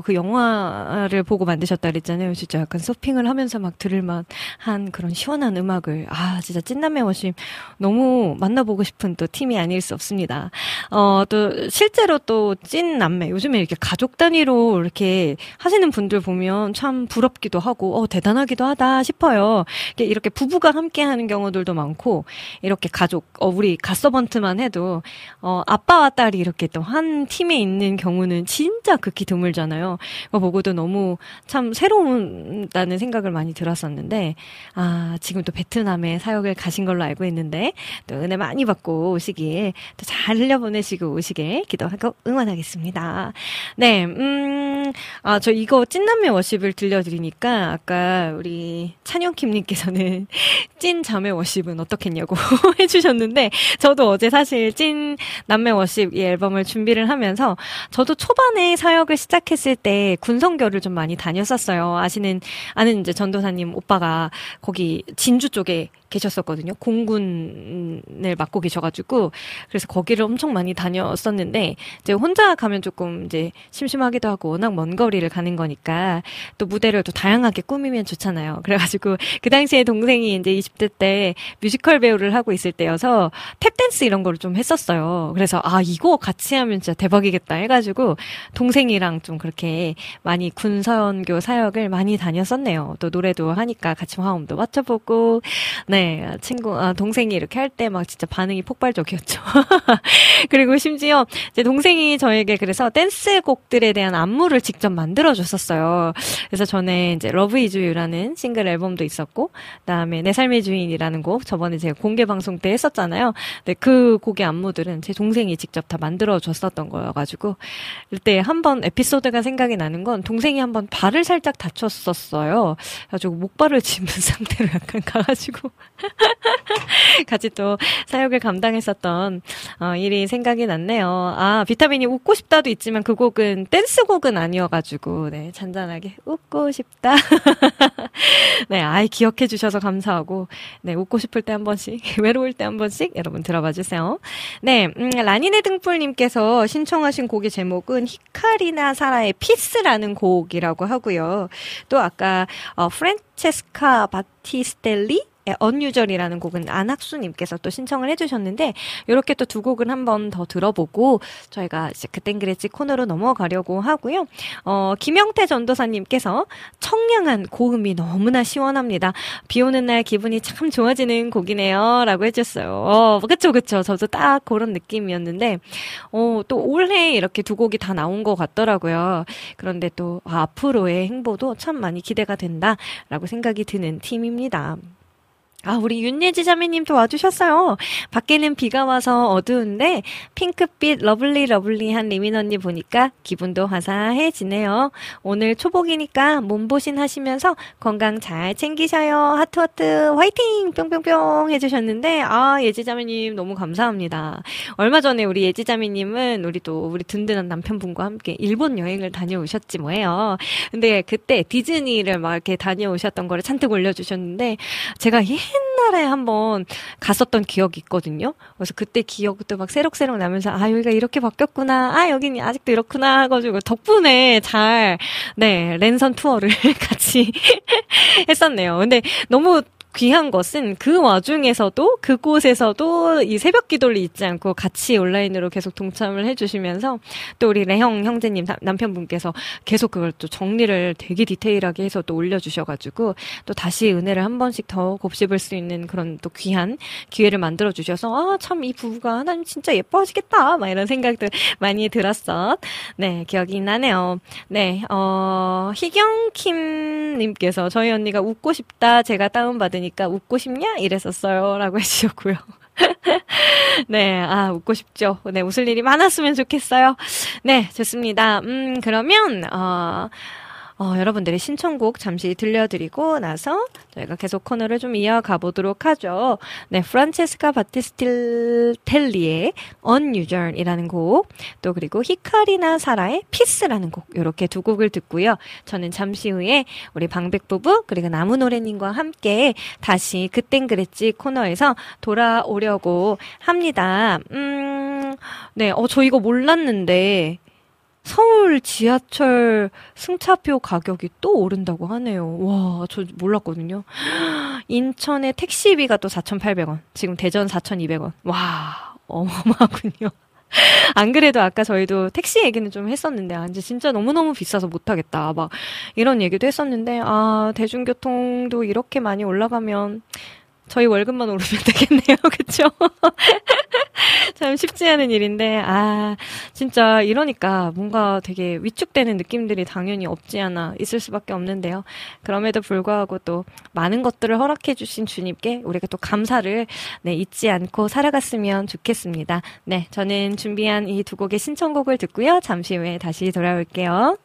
그 영화를 보고 만드셨다 그랬잖아요. 진짜 약간 서핑을 하면서 막 들을만 한 그런 시원한 음악을. 아, 진짜 찐남매 워십 너무 만나보고 싶은 또 팀이 아닐 수 없습니다. 어, 또 실제로 또 찐남매, 요즘에 이렇게 가족 단위로 이렇게 하시는 분들 보면 참 부럽기도 하고, 어, 대단하기도 하다 싶어요. 이렇게 부부가 함께 하는 경우들도 많고, 이렇게 가족, 어, 우리 갓서번트만 해도, 어, 아빠와 딸이 이렇게 또 한 팀에 있는 경우는 진짜 극히 드물잖아요. 그거 보고도 너무 참 새로운다는 생각을 많이 들었었는데, 아, 지금 또 베트남에 사역을 가신 걸로 알고 있는데, 또 은혜 많이 받고 오시길, 또 잘 흘려보내시고 오시길 기도하고 응원하겠습니다. 네, 음, 아, 저 이거 찐남매 워십을 들려드리니까, 아까 우리 찬영킴님께서는 찐 자매 워십은 어떻겠냐고 해주셨는데, 저도 어제 사실 찐 남매 워십 이 앨범을 준비를 하면서, 저도 초반에 사역을 시작했을 때 군성교를 좀 많이 다녔었어요. 아시는, 아는 이제 전도사님 오빠가 거기 진주 쪽에 계셨었거든요. 공군을 맡고 계셔가지고 그래서 거기를 엄청 많이 다녔었는데 이제 혼자 가면 조금 이제 심심하기도 하고 워낙 먼 거리를 가는 거니까 또 무대를 또 다양하게 꾸미면 좋잖아요. 그래가지고 그 당시에 동생이 이제 20대 때 뮤지컬 배우를 하고 있을 때여서 탭댄스 이런 거를 좀 했었어요. 그래서 아 이거 같이 하면 진짜 대박이겠다 해가지고 동생이랑 좀 그렇게 많이 군선교 사역을 많이 다녔었네요. 또 노래도 하니까 같이 화음도 맞춰보고 네 네, 친구, 아, 동생이 이렇게 할 때 막 진짜 반응이 폭발적이었죠. 그리고 심지어 제 동생이 저에게 그래서 댄스 곡들에 대한 안무를 직접 만들어줬었어요. 그래서 전에 이제 Love is You라는 싱글 앨범도 있었고, 그다음에 내 삶의 주인이라는 곡 저번에 제가 공개 방송 때 했었잖아요. 네, 그 곡의 안무들은 제 동생이 직접 다 만들어줬었던 거여가지고 그때 한 번 에피소드가 생각이 나는 건 동생이 한 번 발을 살짝 다쳤었어요. 그래가지고 목발을 짚는 상태로 약간 가가지고 같이 또 사역을 감당했었던 어, 일이 생각이 났네요. 아 비타민이 웃고 싶다도 있지만 그 곡은 댄스 곡은 아니어가지고 네 잔잔하게 웃고 싶다. 네 아이 기억해 주셔서 감사하고 네 웃고 싶을 때 한 번씩 외로울 때 한 번씩 여러분 들어봐 주세요. 네 음, 라니네 등불님께서 신청하신 곡의 제목은 히카리나 사라의 피스라는 곡이라고 하고요. 또 아까 어, 프란체스카 바티스텔리 언유절이라는 곡은 안학수님께서 또 신청을 해주셨는데 이렇게 또 두 곡은 한번 더 들어보고 저희가 이제 그땐 그랬지 코너로 넘어가려고 하고요. 어, 김영태 전도사님께서 청량한 고음이 너무나 시원합니다. 비 오는 날 기분이 참 좋아지는 곡이네요라고 해줬어요. 어, 그쵸 그쵸 저도 딱 그런 느낌이었는데 어, 또 올해 이렇게 두 곡이 다 나온 것 같더라고요. 그런데 또 아, 앞으로의 행보도 참 많이 기대가 된다라고 생각이 드는 팀입니다. 아, 우리 윤예지 자매님도 와주셨어요. 밖에는 비가 와서 어두운데 핑크빛 lovely lovely한 리민 언니 보니까 기분도 화사해지네요. 오늘 초복이니까 몸보신 하시면서 건강 잘 챙기셔요. 하트하트 화이팅! 뿅뿅뿅 해주셨는데 아, 예지 자매님 너무 감사합니다. 얼마 전에 우리 예지 자매님은 우리 또 우리 든든한 남편분과 함께 일본 여행을 다녀오셨지 뭐예요. 근데 그때 디즈니를 막 이렇게 다녀오셨던 거를 잔뜩 올려주셨는데 제가 옛날에 한번 갔었던 기억이 있거든요. 그래서 그때 기억도 막 새록새록 나면서 아 여기가 이렇게 바뀌었구나. 아 여기는 아직도 이렇구나 해가지고 덕분에 잘 네 랜선 투어를 같이 했었네요. 근데 너무 귀한 것은 그 와중에서도 그곳에서도 이 새벽 기도를 잊지 않고 같이 온라인으로 계속 동참을 해주시면서 또 우리 레형 형제님 남편분께서 계속 그걸 또 정리를 되게 디테일하게 해서 또 올려주셔가지고 또 다시 은혜를 한 번씩 더 곱씹을 수 있는 그런 또 귀한 기회를 만들어 주셔서 아 참 이 부부가 하나님 진짜 예뻐하시겠다 막 이런 생각들 많이 들었어. 네 기억이 나네요. 네 어, 희경 킴 님께서 저희 언니가 웃고 싶다 제가 다운받은 들으니까 웃고 싶냐? 이랬었어요. 라고 해주셨고요. 네, 아, 웃고 싶죠. 네, 웃을 일이 많았으면 좋겠어요. 네, 좋습니다. 음, 그러면, 어, 어, 여러분들의 신청곡 잠시 들려드리고 나서 저희가 계속 코너를 좀 이어가 보도록 하죠. 네, 프란체스카 바티스텔리의 Unusual이라는 곡, 또 그리고 히카리나 사라의 피스라는 곡, 이렇게 두 곡을 듣고요. 저는 잠시 후에 우리 방백 부부 그리고 나무 노래님과 함께 다시 그땐 그랬지 코너에서 돌아오려고 합니다. 음, 네, 어, 저 이거 몰랐는데 서울 지하철 승차표 가격이 또 오른다고 하네요. 와, 저 몰랐거든요. 인천의 택시비가 또 4,800원. 지금 대전 4,200원. 와, 어마어마하군요. 안 그래도 아까 저희도 택시 얘기는 좀 했었는데, 아, 이제 진짜 너무너무 비싸서 못하겠다. 막, 이런 얘기도 했었는데, 아, 대중교통도 이렇게 많이 올라가면, 저희 월급만 오르면 되겠네요. 그쵸? 참 쉽지 않은 일인데, 아, 진짜 이러니까 뭔가 되게 위축되는 느낌들이 당연히 없지 않아 있을 수밖에 없는데요. 그럼에도 불구하고 또 많은 것들을 허락해주신 주님께 우리가 또 감사를, 네, 잊지 않고 살아갔으면 좋겠습니다. 네, 저는 준비한 이 두 곡의 신청곡을 듣고요. 잠시 후에 다시 돌아올게요.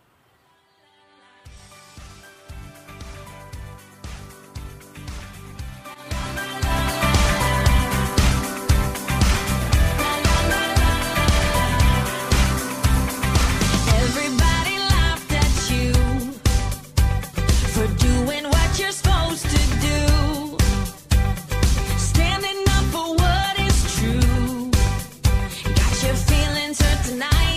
tonight.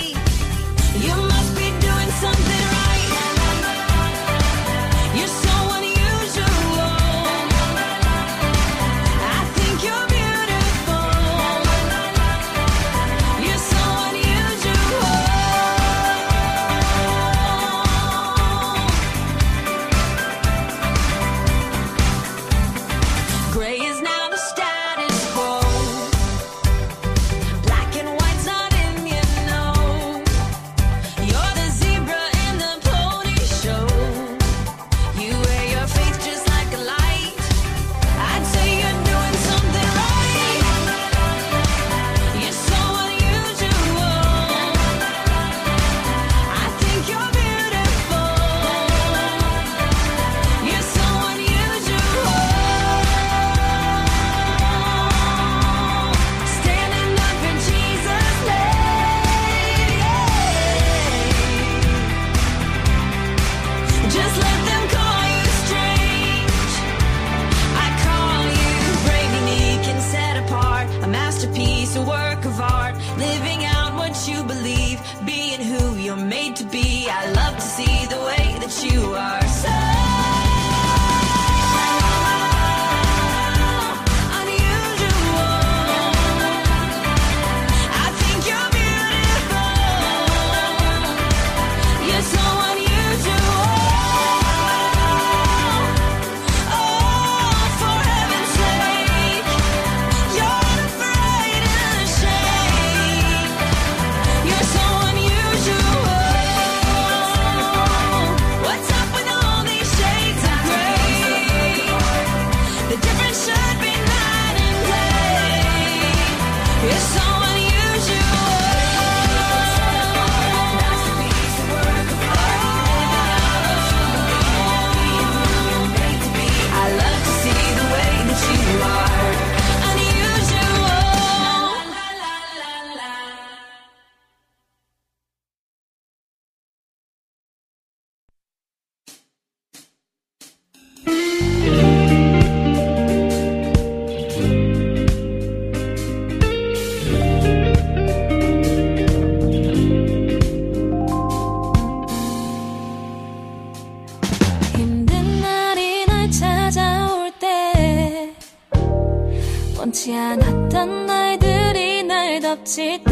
날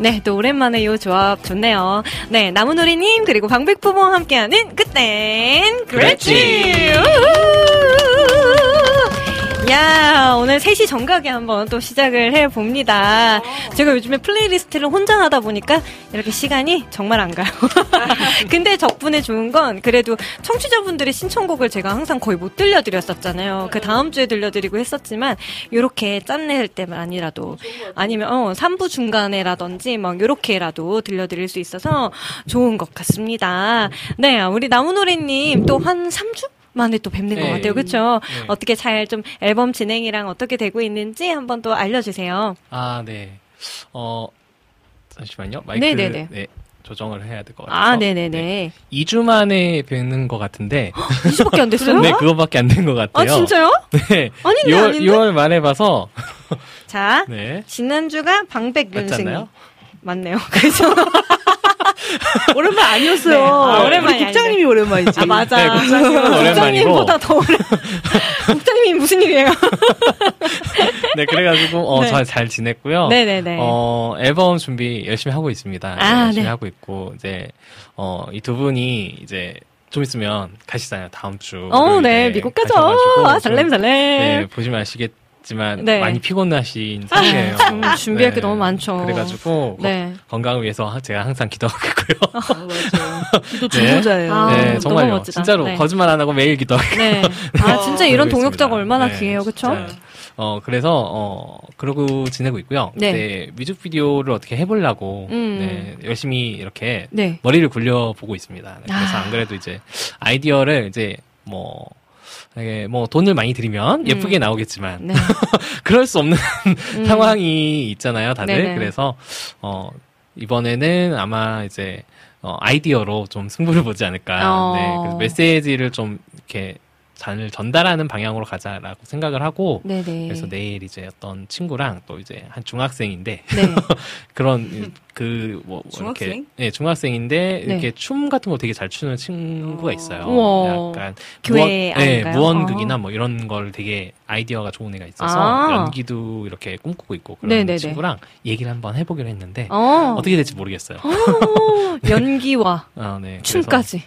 네, 또 오랜만에 요 조합 좋네요. 네, 나무노래님, 그리고 방백부부와 함께하는 그땐 그랬지! 우후! 야, 오늘 3시 정각에 한번 또 시작을 해 봅니다. 제가 요즘에 playlist를 혼자 하다 보니까 이렇게 시간이 정말 안 가요. 근데 덕분에 좋은 건 그래도 청취자분들의 신청곡을 제가 항상 거의 못 들려드렸었잖아요. 그 다음 주에 들려드리고 했었지만, 요렇게 짠낼 때만이라도, 아니면, 어, 3부 중간에라든지, 막, 요렇게라도 들려드릴 수 있어서 좋은 것 같습니다. 네, 우리 나무노래님 또 한 3주? 만에 또 뵙는 네. 것 같아요. 그렇죠? 네. 어떻게 잘 좀 앨범 진행이랑 어떻게 되고 있는지 한번 또 알려주세요. 아, 네. 어 잠시만요. 마이크 네네네. 네, 조정을 해야 될 것 같아서. 아, 네네 네. 2주 만에 뵙는 것 같은데. 2주밖에 안 됐어요? 네, 그거밖에 안 된것 아, 같아요. 진짜요? 네. 아닌데, 6월, 아닌데? 6월 말에 봐서. 자, 네. 지난주가 방백. 않나요? 맞네요. 그죠? 오랜만 아니었어요. 네. 아, 오랜만이 우리 국장님이 오랜만이지. 아, 맞아. 네. 국장님보다 더 오랜. 국장님이 무슨 일이에요? 네, 그래가지고, 어, 네. 잘, 잘 지냈고요. 네네네. 어, 앨범 준비 열심히 하고 있습니다. 네, 아, 열심히 네. 하고 있고, 이제, 어, 이 두 분이 이제, 좀 있으면 가시잖아요, 다음 주. 어, 네, 미국 가죠. 아, 설렘, 설렘. 네, 보시면 아시겠 지만, 네. 많이 피곤하신 상이에요. 음, 준비할 게 너무 많죠. 그래가지고, 네. 건강을 위해서 제가 항상 기도하고 있고요. 아, 맞아. 기도 네. 중보자예요. 아, 네, 너무 정말요. 진짜로 네. 거짓말 안 하고 매일 기도하고 네. 아, 진짜 이런 동역자가 있습니다. 얼마나 네, 귀해요. 그쵸? 진짜. 어, 그래서, 어, 그러고 지내고 있고요. 네. 네. 뮤직비디오를 어떻게 해보려고, 음. 네, 열심히 이렇게 네. 머리를 굴려 보고 있습니다. 네, 그래서 아. 안 그래도 이제 아이디어를 이제 뭐, 이게 뭐 돈을 많이 들이면 예쁘게 나오겠지만, 네. 그럴 수 없는 음. 상황이 있잖아요, 다들. 네네. 그래서, 어, 이번에는 아마 이제, 어, 아이디어로 좀 승부를 보지 않을까. 어. 네. 그래서 메시지를 좀 이렇게 잘 전달하는 방향으로 가자라고 생각을 하고, 네네. 그래서 내일 이제 어떤 친구랑 또 이제 한 중학생인데, 네. 그런, 그, 뭐, 뭐 이렇게. 중학생? 네, 중학생인데, 네. 이렇게 춤 같은 거 되게 잘 추는 친구가 있어요. 우와. 약간. 교회 무언, 네? 무언극이나 어. 뭐 이런 걸 되게 아이디어가 좋은 애가 있어서 아. 연기도 이렇게 꿈꾸고 있고 그런 네네네. 친구랑 얘기를 한번 해보기로 했는데 어. 어떻게 될지 모르겠어요. 연기와 아, 네. 춤까지.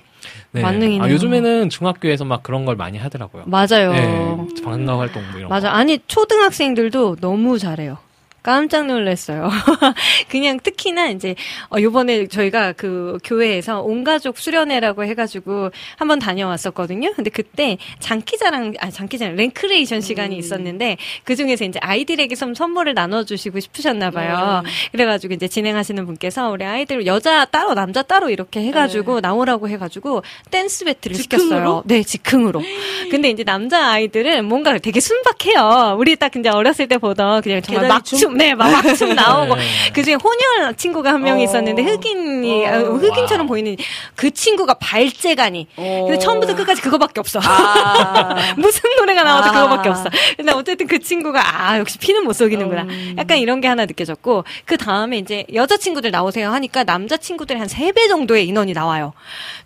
네. 만능이네요. 아, 요즘에는 중학교에서 막 그런 걸 많이 하더라고요. 맞아요. 네, 방과 활동 뭐 이런 맞아. 거. 아니, 초등학생들도 너무 잘해요. 깜짝 놀랐어요. 그냥 특히나 이제 어 요번에 저희가 그 교회에서 온 가족 수련회라고 해 가지고 한번 다녀왔었거든요. 근데 그때 장기자랑 아 장기자랑 랭크레이션 시간이 있었는데 그중에서 이제 아이들에게 좀 선물을 나눠 주시고 싶으셨나 봐요. 그래 가지고 이제 진행하시는 분께서 우리 아이들 여자 따로 남자 따로 이렇게 해 가지고 나오라고 해 가지고 댄스 배틀을? 시켰어요. 네, 즉흥으로. 근데 이제 남자 아이들은 뭔가 되게 순박해요. 우리 딱 이제 어렸을 때 보던 그냥 정말 계단이 춤? 네, 막 나오고. 네. 그 중에 혼혈 친구가 한명 어. 있었는데 흑인이, 어. 아, 흑인처럼 보이는 그 친구가 발재간이. 어. 근데 처음부터 끝까지 그거밖에 없어. 아. 무슨 노래가 나와도 아. 그거밖에 없어. 근데 어쨌든 그 친구가 아 역시 피는 못 속이는구나. 음. 약간 이런 게 하나 느껴졌고 그 다음에 이제 여자 친구들 나오세요 하니까 남자 친구들이 한 세 배 정도의 인원이 나와요.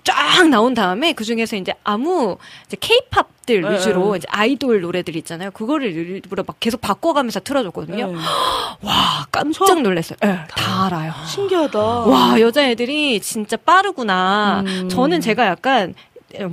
쫙 나온 다음에 그 중에서 이제 아무 이제 케이팝 들 네, 위주로 네. 이제 아이돌 노래들 있잖아요. 그거를 일부러 막 계속 바꿔가면서 틀어줬거든요. 네. 와 깜짝 놀랐어요. 예, 다 알아요. 신기하다. 와 여자애들이 진짜 빠르구나. 음. 저는 제가 약간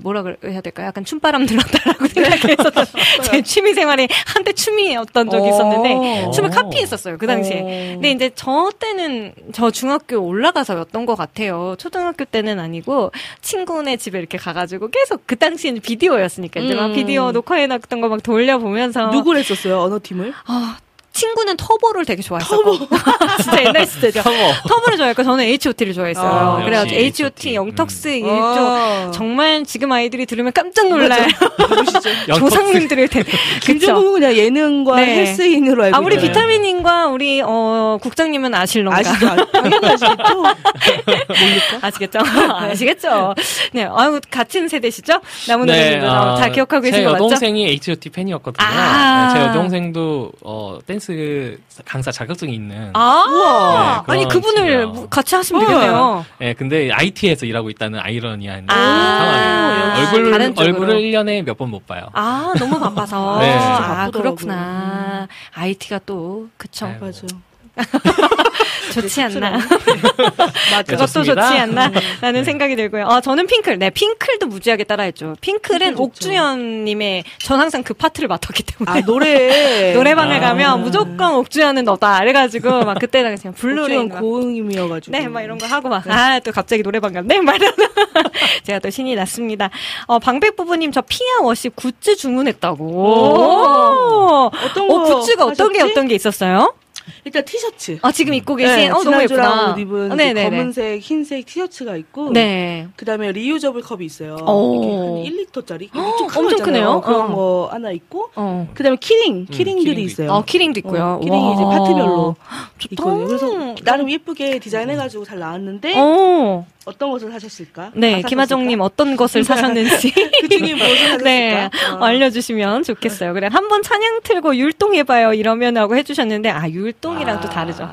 뭐라 그래야 될까요? 약간 춤바람 들었다라고 생각했었던 제 취미 생활이 한때 춤이었던 적이 있었는데 어. 춤을 카피했었어요 그 당시에. 어. 근데 이제 저 때는 저 중학교 올라가서였던 것 같아요. 초등학교 때는 아니고 친구네 집에 이렇게 가가지고 계속 그 당시에는 비디오였으니까 이제 막 음. 비디오 녹화해놨던 거 막 돌려보면서 누구를 했었어요? 어느 팀을? 아, 친구는 터보를 되게 좋아했었고 진짜 옛날 시대죠. 터보를 좋아했고 저는 H.O.T.를 좋아했어요. 아, 그래가지고 역시 H.O.T. H.O.T.. 영턱스 일조 아. 정말 지금 아이들이 들으면 깜짝 놀랄? 조상님들일 텐데. 김종국은 그냥 예능과 네. 헬스인으로 알고 아 우리 있어요. 비타민님과 우리 어 국장님은 아실런가? 아시죠? 아, 당연히 아시겠죠? 아시겠죠? 아시겠죠? 네, 아유 같은 세대시죠? 남은 네, 분들 아, 잘 기억하고 제 계신 거 맞죠? 여동생이 H.O.T 팬이었거든요. 아. 네, 제 여동생도 어, 댄스 강사 자격증이 있는. 아, 네, 아니 그런 그분을 친구예요. 뭐 같이 하시면 되겠네요. 네, 근데 IT에서 일하고 있다는 아이러니한 아, 상황이에요. 얼굴, 다른 쪽으로. 얼굴을 1년에 몇 번 못 봐요. 아, 너무 바빠서. 네. 아. 그렇구나. IT가 또, 그쵸. 아이고. 맞아. 좋지 않나. 맞아. 그것도. 좋지 않나. 라는 생각이 들고요. 아, 저는 핑클. 네, 핑클도 무지하게 따라했죠. 핑클은. 옥주현님의, 전 항상 그 파트를 맡았기 때문에. 아, 노래. 노래방을 아. 가면 무조건 옥주현은 너다. 그래가지고, 막 그때는 그냥 Blue Rain. 옥주현 고음이어가지고. 네, 막 이런 거 하고 막, 아, 또 갑자기 노래방 갔네? 막 이러면. 제가 또 신이 났습니다. 어, 방백 부부님, 저 피아 worship goods 주문했다고. 오. 오. 어떤 어, 거 goods가 어떤 게 하셨지? 어떤 게 있었어요? 일단 티셔츠. 아, 지금 입고 계신, 네, 어, 너무 예쁘다. 옷 입은 어, 그 네네네. 검은색, 흰색 티셔츠가 있고. 네. 그다음에 reusable 컵이 있어요. 오. 이렇게 한 1리터짜리. 엄청 크네요. 그런 어. 거 하나 있고. 어. 그다음에 keyring, keyring들이 keyring도 있어요. 어, keyring도 있고요. 어, 키링이 이제 와. 파트별로 좋다. 있거든요. 그래서 나름 예쁘게 디자인해가지고 잘 나왔는데 어. 어떤 것을 사셨을까? 네, 다 김하정님? 어떤 것을 사셨는지. 그 중에 무엇을 사셨을까? 네, 어. 알려주시면 좋겠어요. 그래, 한번 찬양 틀고 율동해봐요. 이러면 하고 해주셨는데, 아, 율 동이랑 또 다르죠.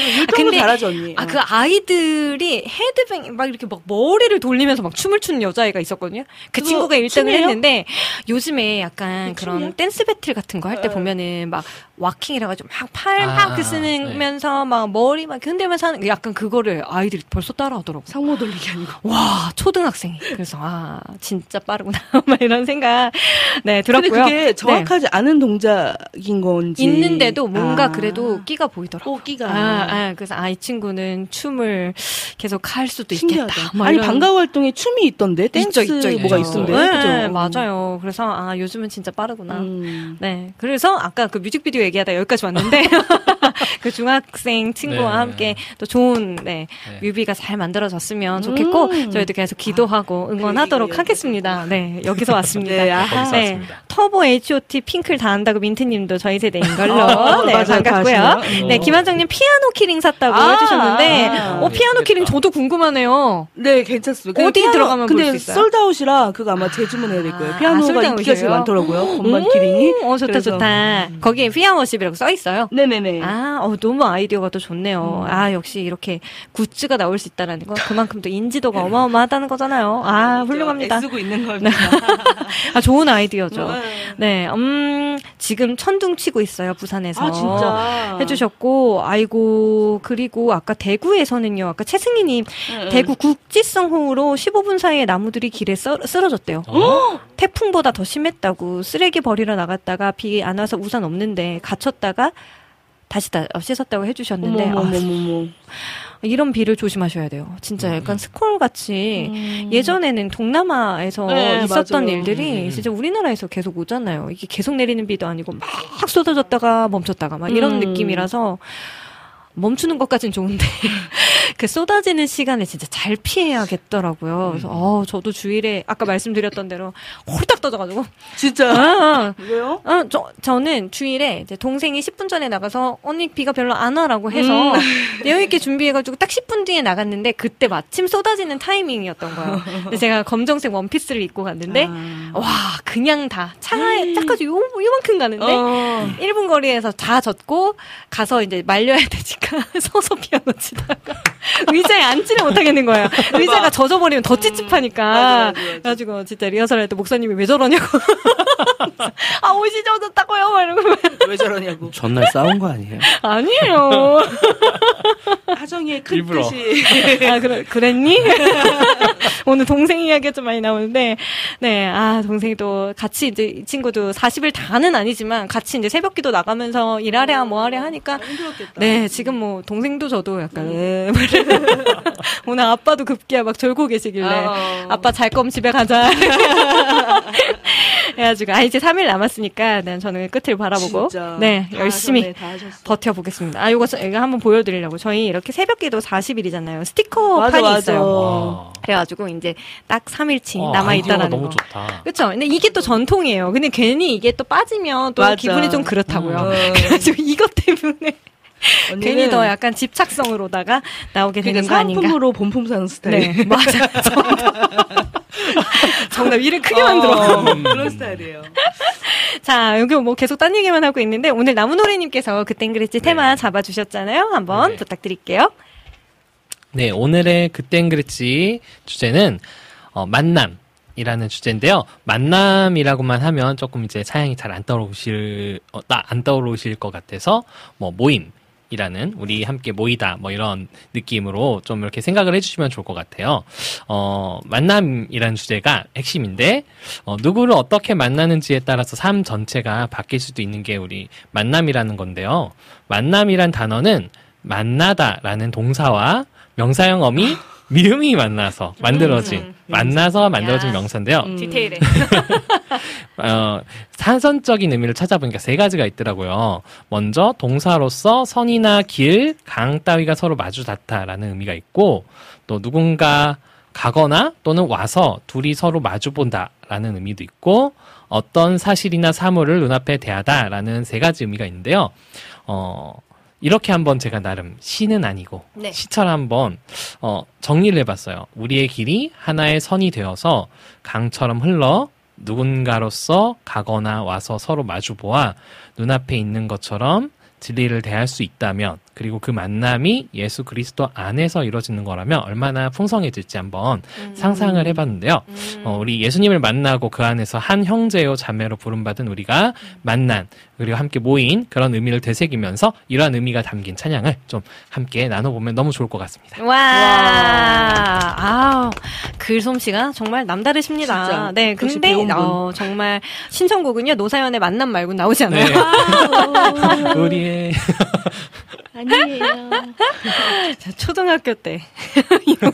율동도 근데- 잘하죠 언니. 아, 어. 그 아이들이 헤드뱅, 막 이렇게 막 머리를 돌리면서 막 춤을 추는 여자애가 있었거든요. 그 친구가 1등을 춤이에요? 했는데, 요즘에 약간 그 그런? 댄스 배틀 같은 거 할때 어. 보면은 막 와킹이라가지고 막팔 아, 막 아, 그 쓰면서 막 머리 막 흔들면서 하는, 약간 그거를 아이들이 벌써 따라 하더라고. 상모 돌리기 아니고. 와, 초등학생이. 그래서, 아, 진짜 빠르구나. 막 이런 생각, 네, 들었고요. 그게 정확하지 않은 동작인 건지. 있는데도 뭔가 아. 그래도 끼가 보이더라고요. 오, 끼가. 아, 아, 그래서 아, 이 친구는 춤을 계속 할 수도 신기하다. 있겠다. 뭐 아니 이런- 방과 활동에 춤이 있던데 댄스 있죠, 있죠, 있죠. 뭐가 있던데. 네, 그죠? 맞아요. 그래서 아, 요즘은 진짜 빠르구나. 음. 네. 그래서 아까 그 뮤직비디오 얘기하다 여기까지 왔는데 그 중학생 친구와 네. 함께 또 좋은 네, 네. 뮤비가 잘 만들어졌으면 좋겠고 음. 저희도 계속 기도하고 응원하도록 그 하겠습니다. 네. 여기서 왔습니다. 네, 아하. 거기서 왔습니다. 터보 H.O.T 핑클 다 한다고 민트님도 저희 세대인 걸로 어, 네, 맞아요. 다 반갑고요. 네, 어. 김한정님 피아노 키링 샀다고 아, 해주셨는데 아, 어 피아노. 키링 저도 궁금하네요. 네, 괜찮습니다. 어디 피아노- 들어가면 볼수 근데 있어요? sold out이라 그거 아마 재주문해야 될 거예요. 아, 피아노가? 인기가 제일 많더라고요. 건반 키링이. 어 좋다 그래서- 좋다. 거기에 피아워십이라고 써 있어요. 네네네. 아, 어, 너무 아이디어가 또 좋네요. 음. 아, 역시 이렇게 굿즈가 나올 수 있다라는 건 그만큼 또 인지도가 어마어마하다는 거잖아요. 아, 훌륭합니다. 애쓰고 있는 겁니다. 아, 좋은 아이디어죠. 네. 네, 음, 지금 천둥 치고 있어요, 부산에서. 아, 진짜. 해주셨고, 아이고, 그리고 아까 대구에서는요, 아까 최승희님, 응, 대구 국지성 호우로 15분 사이에 나무들이 길에 썰, 쓰러졌대요. 어? 태풍보다 더 심했다고, 쓰레기 버리러 나갔다가 비 안 와서 우산 없는데, 갇혔다가, 다시 다 어, 씻었다고 해주셨는데, 아, 어머머머머. 이런 비를 조심하셔야 돼요. 진짜 약간 스콜 같이, 예전에는 동남아에서 음. 네, 있었던 맞아요. 일들이 음. 진짜 우리나라에서 계속 오잖아요. 이게 계속 내리는 비도 아니고 막 쏟아졌다가 멈췄다가 막 이런 음. 느낌이라서 멈추는 것까진 좋은데 그 쏟아지는 시간에 진짜 잘 피해야겠더라고요. 그래서 어 저도 주일에 아까 말씀드렸던 대로 홀딱 떠져가지고 진짜. 아, 왜요? 아, 저, 저는 주일에 이제 동생이 10분 전에 나가서 언니 비가 별로 안 와라고 해서 음. 여유 있게 준비해가지고 딱 10분 뒤에 나갔는데 그때 마침 쏟아지는 타이밍이었던 거예요. 근데 제가 검정색 원피스를 입고 갔는데 아. 와 그냥 다 차에 차까지 요, 요만큼 가는데 어. 1분 거리에서 다 젖고 가서 이제 말려야 되니까 서서 피아노 치다가 의자에 앉지를 못하겠는 거예요. 의자가 젖어버리면 더 찝찝하니까. 맞아, 맞아, 맞아. 그래가지고 진짜 리허설 할 때 목사님이 왜 저러냐고. 아 옷이 젖었다고요? 막 이러고. 왜 저러냐고. 전날 싸운 거 아니에요? 아니에요. 하정이의 큰 일부러. 뜻이. 아, 그래, 그랬니? 오늘 동생 이야기가 좀 많이 나오는데, 네, 아, 동생이 또 같이 이제 이 친구도 40일 다는 아니지만 같이 이제 새벽 기도 나가면서 일하랴 뭐 하랴 하니까, 힘들었겠다. 네, 지금 뭐 동생도 저도 약간, 음. 오늘 아빠도 급기야 막 졸고 계시길래, 어. 아빠 잘 거면 집에 가자. 해가지고, 아, 이제 3일 남았으니까, 네, 저는 끝을 바라보고, 진짜. 네, 다 열심히 하셨네, 하셨어. 버텨보겠습니다. 아, 요거, 저- 이거 한번 보여드리려고. 저희 이렇게 새벽 기도 40일이잖아요. 스티커 맞아, 판이 맞아. 있어요. 와. 그래가지고 이제 딱 3일치 어, 남아있다라는 너무 거. 좋다. 그쵸? 근데 이게 또 전통이에요. 근데 괜히 이게 또 빠지면 또 맞아. 기분이 좀 그렇다고요. 음. 그래가지고 이것 때문에 괜히 더 약간 집착성으로다가 나오게 되는 그러니까 거 아닌가. 상품으로 본품 사는 스타일. 네, 맞아. 정답. 정답 이를 크게 만들어. 어, 그런 스타일이에요. 자, 여기 뭐 계속 딴 얘기만 하고 있는데 오늘 나무노래님께서 그땐 그랬지 테마 잡아주셨잖아요. 한번 네. 부탁드릴게요. 네, 오늘의 그땐 그랬지 주제는 어, 만남 이라는 주제인데요. 만남이라고만 하면 조금 이제 사양이 잘 안 떠오르실 어, 나- 안 떠오르실 것 같아서 뭐 모임 이라는 우리 함께 모이다 뭐 이런 느낌으로 좀 이렇게 생각을 해주시면 좋을 것 같아요. 어, 만남이라는 주제가 핵심인데 어, 누구를 어떻게 만나는지에 따라서 삶 전체가 바뀔 수도 있는 게 우리 만남이라는 건데요. 만남이란 단어는 만나다라는 동사와 명사형 어미 미음이 만나서 만들어진 음. 만나서 만들어진 야. 명사인데요. 음. 디테일해. 어, 사선적인 의미를 찾아보니까 세 가지가 있더라고요. 먼저 동사로서 선이나 길, 강 따위가 서로 마주 닿다라는 의미가 있고 또 누군가 가거나 또는 와서 둘이 서로 마주 본다라는 의미도 있고 어떤 사실이나 사물을 눈앞에 대하다라는 세 가지 의미가 있는데요. 어, 이렇게 한번 제가 나름 시는 아니고 네. 시처럼 한번 어, 정리를 해봤어요. 우리의 길이 하나의 선이 되어서 강처럼 흘러 누군가로서 가거나 와서 서로 마주 보아 눈앞에 있는 것처럼 진리를 대할 수 있다면 그리고 그 만남이 예수 그리스도 안에서 이루어지는 거라면 얼마나 풍성해질지 한번 상상을 해봤는데요. 어, 우리 예수님을 만나고 그 안에서 한 형제요 자매로 부름받은 우리가 만난 그리고 함께 모인 그런 의미를 되새기면서 이러한 의미가 담긴 찬양을 좀 함께 나눠보면 너무 좋을 것 같습니다. 와, 아우, 글솜씨가 정말 남다르십니다. 진짜. 네, 근데. 어, 정말, 신청곡은요, 노사연의 만남 말고 나오지 않아요. 네. 우리의 아니에요. 저 초등학교 때. 이런,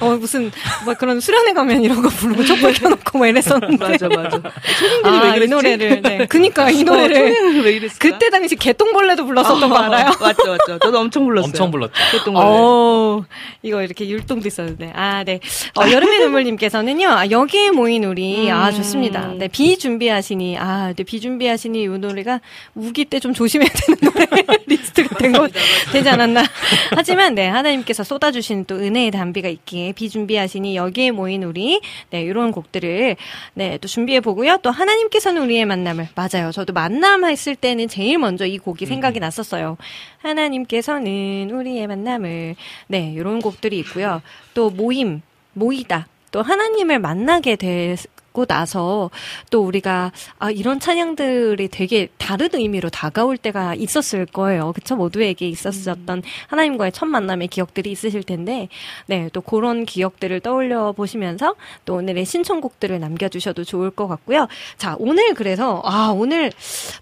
어, 무슨, 뭐 그런 수련회 가면 이런 거 부르고 촛불 켜놓고 막 이랬었는데. 맞아, 맞아. 아, 왜이 그랬지? 노래를. 네. 그니까 이 노래를. 어, 왜 이랬을까? 그때 당시 개똥벌레도 불렀었던 거 알아요? 맞죠, 맞죠. 저도 엄청 불렀어요. 엄청 불렀죠. 거예요. 어, 이거 이렇게 율동도 있었는데. 아, 네. 어, 여름의 눈물님께서는요, 아, 여기에 모인 우리, 아, 좋습니다. 네, 비 준비하시니, 아, 네, 비 준비하시니 이 노래가 우기 때 좀 조심해야 되는 노래 리스트가 된 거, 되지 않았나. 하지만, 네, 하나님께서 쏟아주시는 또 은혜의 단비가 있기에 비 준비하시니 여기에 모인 우리, 네, 이런 곡들을, 네, 또 준비해 보고요. 또 하나님께서는 우리의 만남을, 맞아요. 저도 만남 했을 때는 제일 먼저 이 곡이 생각이 났었어요. 하나님께서는 우리의 만남을, 네, 이런 곡들이 있고요. 또 모임, 모이다. 또 하나님을 만나게 되 고 나서 또 우리가 아 이런 찬양들이 되게 다른 의미로 다가올 때가 있었을 거예요. 그쵸? 모두에게 있었었던 하나님과의 첫 만남의 기억들이 있으실 텐데 네, 또 그런 기억들을 떠올려 보시면서 또 오늘의 신청곡들을 남겨주셔도 좋을 것 같고요. 자, 오늘 그래서 아 오늘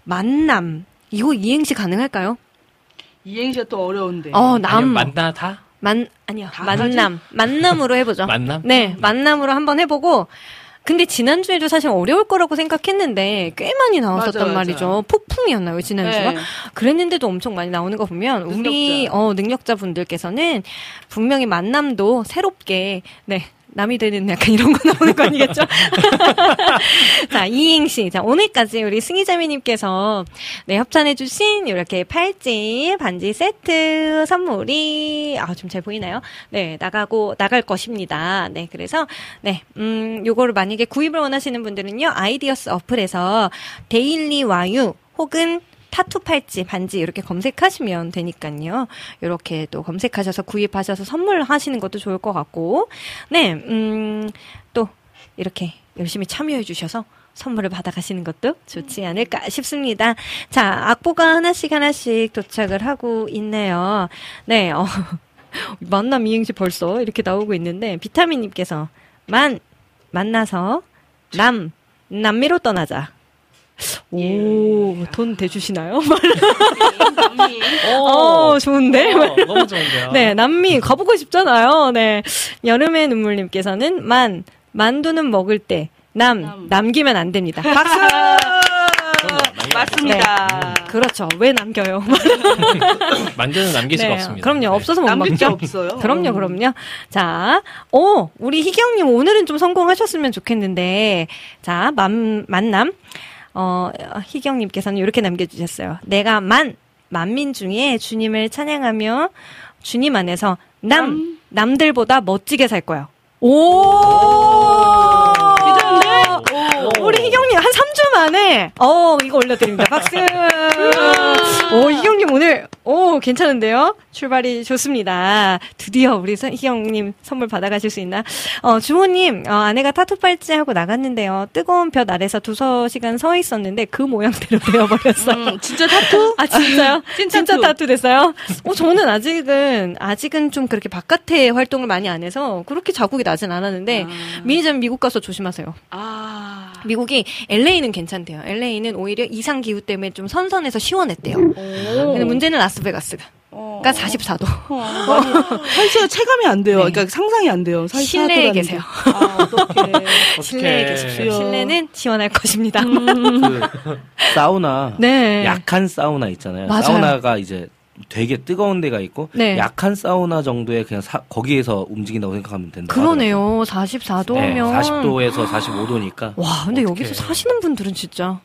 만남 이거 이행시 가능할까요? 이행시가 또 어려운데. 어, 남 만나다 만 아니요 다 만남 만남으로 해보죠. 만남? 네 만남으로 한번 해보고. 근데 지난주에도 사실 어려울 거라고 생각했는데 꽤 많이 나왔었단 맞아, 맞아. 말이죠. 폭풍이었나요 지난주가? 네. 그랬는데도 엄청 많이 나오는 거 보면 우리 능력자. 어 능력자 분들께서는 분명히 만남도 새롭게 네 남이 되는 약간 이런 거 나오는 거 아니겠죠? 자, 이행시. 자, 오늘까지 우리 승희자매님께서 네, 협찬해주신 이렇게 팔찌, 반지 세트 선물이, 아, 좀 잘 보이나요? 네, 나가고, 나갈 것입니다. 네, 그래서, 네, 음, 요거를 만약에 구입을 원하시는 분들은요, 아이디어스 어플에서 데일리 와유 혹은 타투 팔찌, 반지 이렇게 검색하시면 되니까요. 이렇게 또 검색하셔서 구입하셔서 선물하시는 것도 좋을 것 같고, 네, 음, 또 이렇게 열심히 참여해 주셔서 선물을 받아가시는 것도 좋지 않을까 싶습니다. 자, 악보가 하나씩 하나씩 도착을 하고 있네요. 네, 어, 만남 이행시 벌써 이렇게 나오고 있는데, 비타민님께서 만, 만나서, 남, 남미로 떠나자. 오, 돈 대주시나요? 남미. 어, 좋은데? 어, 너무 좋은데요. 네, 남미 가보고 싶잖아요. 네. 여름의 눈물님께서는 만, 만두는 먹을 때, 남, 남. 남기면 안 됩니다. 박수! 맞습니다. 그렇죠. 왜 남겨요? 만드는 남길 수가 네, 없습니다. 그럼요. 네. 없어서 못 남길 게 먹죠. 없어요. 그럼요, 그럼요. 자, 오, 우리 희경님 오늘은 좀 성공하셨으면 좋겠는데, 자, 만, 만남. 어, 희경님께서는 이렇게 남겨주셨어요. 내가 만, 만민 중에 주님을 찬양하며 주님 안에서 남, 남들보다 멋지게 살 거야. 오! 괜찮은데? 오. 우리 희경님 한 3주 만에, 어, 이거 올려드립니다. 박수! 오, 희경님 오늘, 오, 괜찮은데요? 출발이 좋습니다. 드디어 우리 선- 희경님 선물 받아가실 수 있나? 어, 주호님, 어, 아내가 타투 팔찌하고 나갔는데요. 뜨거운 볕 아래서 두서 시간 서 있었는데 그 모양대로 되어버렸어요. 음, 진짜 타투? 아 진짜요? 찐 진짜 타투. 타투 됐어요? 어 저는 아직은 아직은 좀 그렇게 바깥에 활동을 많이 안 해서 그렇게 자국이 나진 않았는데 아. 민희 쌤 미국 가서 조심하세요. 아. 미국이 LA는 괜찮 대요. LA는 오히려 이상 기후 때문에 좀 선선해서 시원했대요. 오. 근데 문제는 라스베가스가. 어. 그러니까 44도. 어, 사실 체감이 안 돼요. 네. 그러니까 상상이 안 돼요. 44 실내에 계세요. 게. 아. 실내에 계십시오. 실내는 시원할 것입니다. 그 사우나 네. 약한 사우나 있잖아요. 맞아요. 사우나가 이제 되게 뜨거운 데가 있고 네. 약한 사우나 정도의 그냥 사- 거기에서 움직인다고 생각하면 된다. 그러네요. 44도면. 네, 40도에서 45도니까. 와, 근데 어떡해. 여기서 사시는 분들은 진짜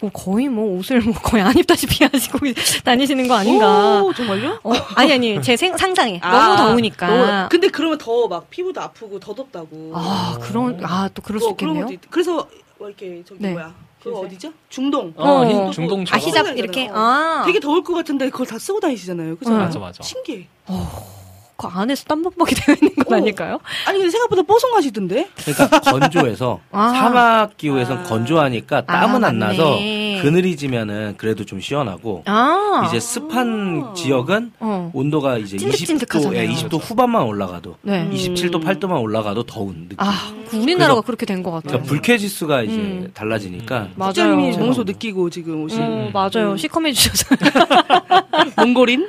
뭐 거의 뭐 옷을 뭐 거의 안 입다시피 하시고 다니시는 거 아닌가. 오, 정말요? 어, 아니 아니 제 생, 상상에 아, 너무 더우니까. 너무- 근데 그러면 더 막 피부도 아프고 더 덥다고. 아 그런 아 또 그럴 수 어, 그런 있겠네요. 것도 있- 그래서 뭐 이렇게 저기 네. 뭐야? 그거 어디죠? 중동. 어, 어. 흰 아, 중동처럼. 아시잡 쓰고 이렇게 다니잖아요. 아 되게 더울 것 같은데 그걸 다 쓰고 다니시잖아요. 그죠? 응. 맞아, 맞아. 신기해. 그 안에서 땀범벅이 되어 있는 건 어. 아닐까요? 아니 근데 생각보다 뽀송하시던데? 그러니까 건조해서 아. 사막 기후에선 아. 건조하니까 아, 땀은 안 나서. 그늘이 지면은 그래도 좀 시원하고 아 이제 습한 지역은 어. 온도가 이제 20도, 찐득찐득하잖아요. 예, 20도 후반만 올라가도 네. 27도 8도만 올라가도 더운 느낌. 아 우리나라가 그래서- 그렇게 된 것 같아요. 그러니까 불쾌 지수가 이제 음. 달라지니까 맞아요. 국장님이 제가 몸소 뭐- 느끼고 지금 오신 어, 맞아요. 음. 시커매 주셔서. 몽골인?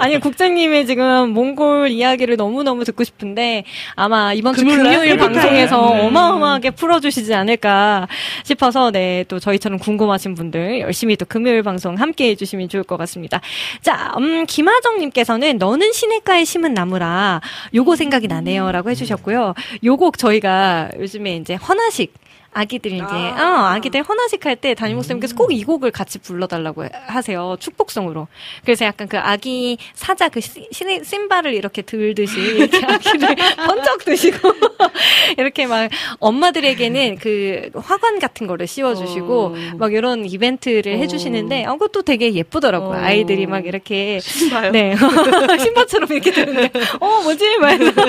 아니, 국 장님의 지금 몽골 이야기를 너무너무 듣고 싶은데 아마 이번 주 금요일 방송에서 네. 어마어마하게 풀어주시지 않을까 싶어서 네, 또 저희처럼 궁금하신 분들 열심히 또 금요일 방송 함께 해주시면 좋을 것 같습니다. 자, 음, 김하정님께서는 너는 시냇가에 심은 나무라 요거 생각이 나네요 라고 해주셨고요. 요곡 저희가 요즘에 이제 헌화식 아기들 이제 아. 어 아기들 헌화식 할 때 담임 목사님께서 꼭 이 곡을 같이 불러달라고 하세요 축복성으로 그래서 약간 그 아기 사자 그 시- 시- 신발을 이렇게 들듯이 이렇게 아기를 번쩍 드시고 이렇게 막 엄마들에게는 그 화관 같은 거를 씌워주시고 어. 막 이런 이벤트를 어. 해주시는데 어, 그것도 되게 예쁘더라고요 어. 아이들이 막 이렇게 신봐요. 네 신발처럼 이렇게 되는데 어 뭐지 막 이러면서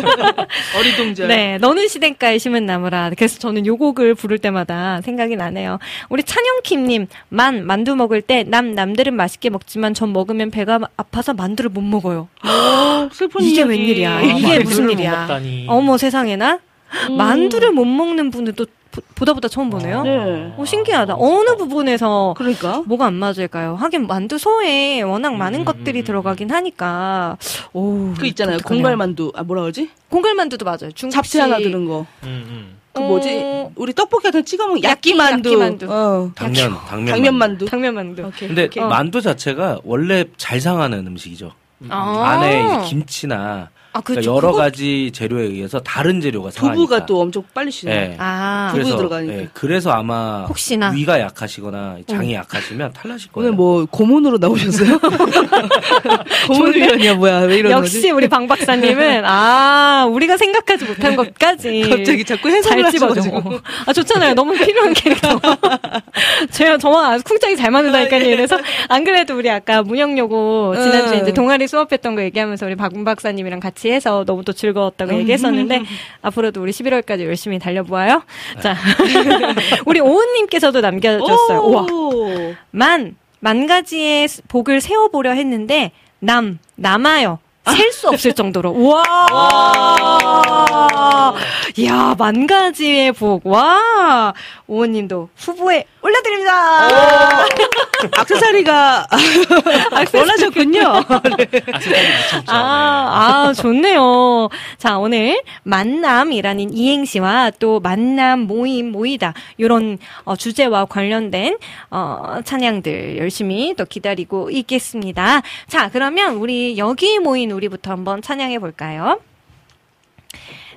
어리동절. 네, 너는 시den가에 심은 나무라. 그래서 저는 요 곡을 부를 때마다 생각이 나네요. 우리 찬영킴님, 만, 만두 먹을 때, 남, 남들은 맛있게 먹지만 전 먹으면 배가 아파서 만두를 못 먹어요. 오, 슬픈 이게 이야기. 웬일이야. 아, 이게 무슨 못 일이야. 어머 세상에나? 음. 만두를 못 먹는 분은 또 보- 보다 보다 처음 보네요. 네. 어, 신기하다. 어느 부분에서 그러니까. 뭐가 안 맞을까요? 하긴 만두 소에 워낙 많은 음, 것들이 음, 들어가긴 하니까. 오, 그 있잖아요. 공갈만두. 아, 뭐라 그러지? 공갈만두도 맞아요. 중국식 잡채 하나 드는 거. 음, 음. 그 뭐지? 어, 우리 떡볶이 같은 거 찍어 먹는 야끼, 야끼만두. 야끼만두. 어. 당면, 당면. 당면만두. 당면만두. 오케이. 근데 오케이. 만두 자체가 원래 잘 상하는 음식이죠. 아. 안에 김치나 아, 그러니까 그렇죠. 여러 그거- 가지 재료에 의해서 다른 재료가 상하니까. 두부가 또 엄청 빨리 쉬네. 예. 아, 두부 그래서 들어가니까. 예, 그래서 아마 혹시나. 위가 약하시거나 장이 약하시면 탈나실 거예요. 오늘 뭐 고문으로 나오셨어요? 고문 훈련이야 뭐야? 왜 이러는 역시 거지? 우리 방 박사님은 아 우리가 생각하지 못한 것까지 갑자기 자꾸 잘 해석을 집어줘. 아 좋잖아요. 너무 필요한 캐릭터. 제가 저와 아주 쿵짝이 잘 맞는다니까요. 이래서 안 그래도 우리 아까 문영여고 지난주에 음. 이제 동아리 수업했던 거 얘기하면서 우리 박 박사님이랑 같이 해서 너무 또 즐거웠다고 얘기했었는데 앞으로도 우리 11월까지 열심히 달려보아요. 자 우리 오은님께서도 남겨줬어요. 우와. 오. 만, 만 가지의 복을 세어보려 했는데, 남, 남아요. 셀 수 없을 정도로. 우와! 이야, 만 가지의 복. 와! 오은님도 후보에 올려드립니다! 악세사리가 원하셨군요. 미쳤죠. 아, 아, 좋네요. 자, 오늘 만남이라는 이행시와 또 만남, 모임, 모이다. 요런 어, 주제와 관련된 어, 찬양들 열심히 또 기다리고 있겠습니다. 자, 그러면 우리 여기 모인 우리부터 한번 찬양해 볼까요?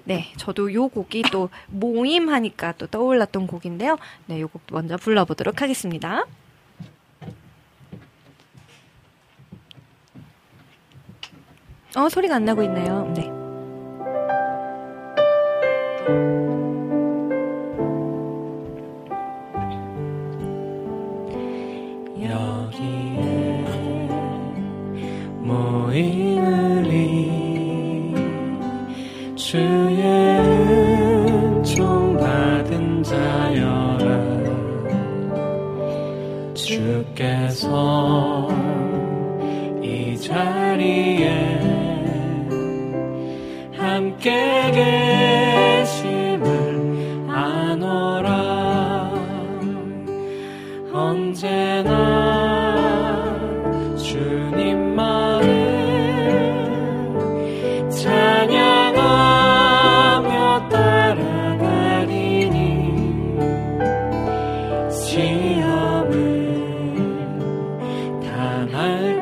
네, 저도 요 곡이 또 모임하니까 또 떠올랐던 곡인데요. 네, 요 곡 먼저 불러보도록 하겠습니다. 어, 소리가 안 나고 있네요. 네. 모이느니 주의 은총 받은 자여라. 주께서 이 자리에 함께 계심을 아노라. 언제나 night.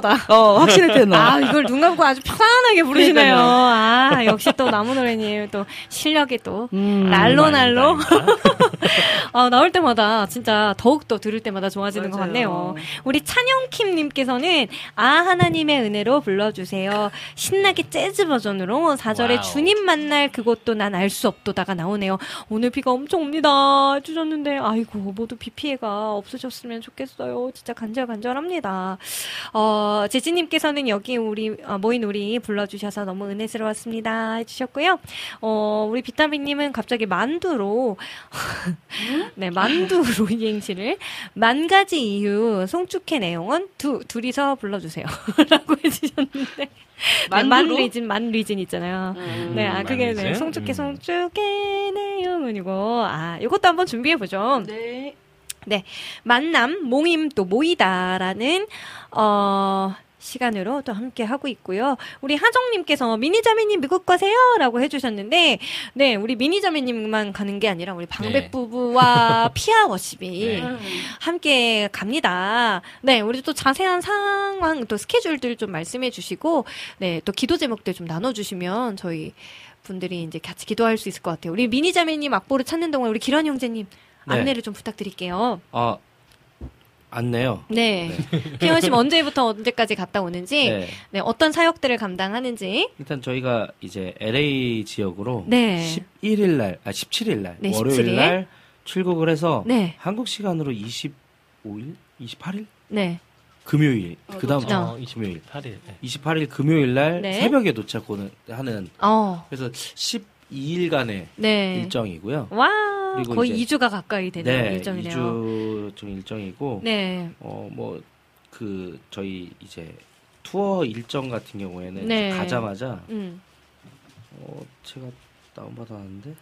테너다. 어, 확신의 테너. 아, 이걸 눈 감고 아주 편안하게 부르시네요. 아, 역시 또 나무노래님 또 실력이 또 음. 날로 날로 아, 나올 때마다 진짜 더욱더 들을 때마다 좋아지는 것 맞아요. 같네요. 우리 찬영킴님께서는 아 하나님의 은혜로 불러주세요. 신나게 재즈 버전으로 4절에 wow. 주님 만날 그것도 난 알 수 없도다가 나오네요. 오늘 비가 엄청 옵니다. 해주셨는데 아이고 모두 비 피해가 없으셨으면 좋겠어요. 진짜 간절간절합니다. 어, 제지님께서는 여기 우리 어, 모인 우리 불러주셔서 너무 은혜스러웠습니다. 해주셨고요. 어, 우리 비타민님은 갑자기 만두로 네 만두로 이행시를 만 가지 이유 송축해 내용은 두 둘이서 불러주세요.라고 해주셨는데 네, 만 리진 만 리진 있잖아요. 음. 네, 아 그게 네, 만리진? 송축해 음. 송축해 내용은이고 아 이것도 한번 준비해 보죠. 네. 네. 만남, 모임 또 모이다라는 어 시간으로 또 함께 하고 있고요. 우리 하정님께서 미니자매님 미국 가세요라고 해주셨는데, 네, 우리 미니자매님만 가는 게 아니라 우리 방백 네. 부부와 피아 워십이 네. 함께 갑니다. 네, 우리 또 자세한 상황, 또 스케줄들 좀 말씀해 주시고, 네, 또 기도 제목들 좀 나눠주시면 저희 분들이 이제 같이 기도할 수 있을 것 같아요. 우리 미니자매님 악보를 찾는 동안 우리 기란 형제님 네. 안내를 좀 부탁드릴게요. 아, 안내요. 네. 피원 씨 언제부터 언제까지 갔다 오는지, 네. 네. 어떤 사역들을 감당하는지, 일단 저희가 이제 LA 지역으로 네. 11일 날, 아 17일 날, 네, 월요일 17일. 날 출국을 해서 네. 한국 시간으로 25일, 28일 네. 금요일, 그다음 그렇죠. 어, 26일 8일. 네. 28일 금요일 날 네. 새벽에 도착하는 하는 어, 그래서 12일간의 네. 일정이고요. 와, 그리고 거의 이제- 2주가 가까이 되는 네, 일정이네요. 2주 중 일정이고 네. 어 뭐 그 저희 이제 투어 일정 같은 경우에는 네. 가자마자 음. 어 제가 다운 받았는데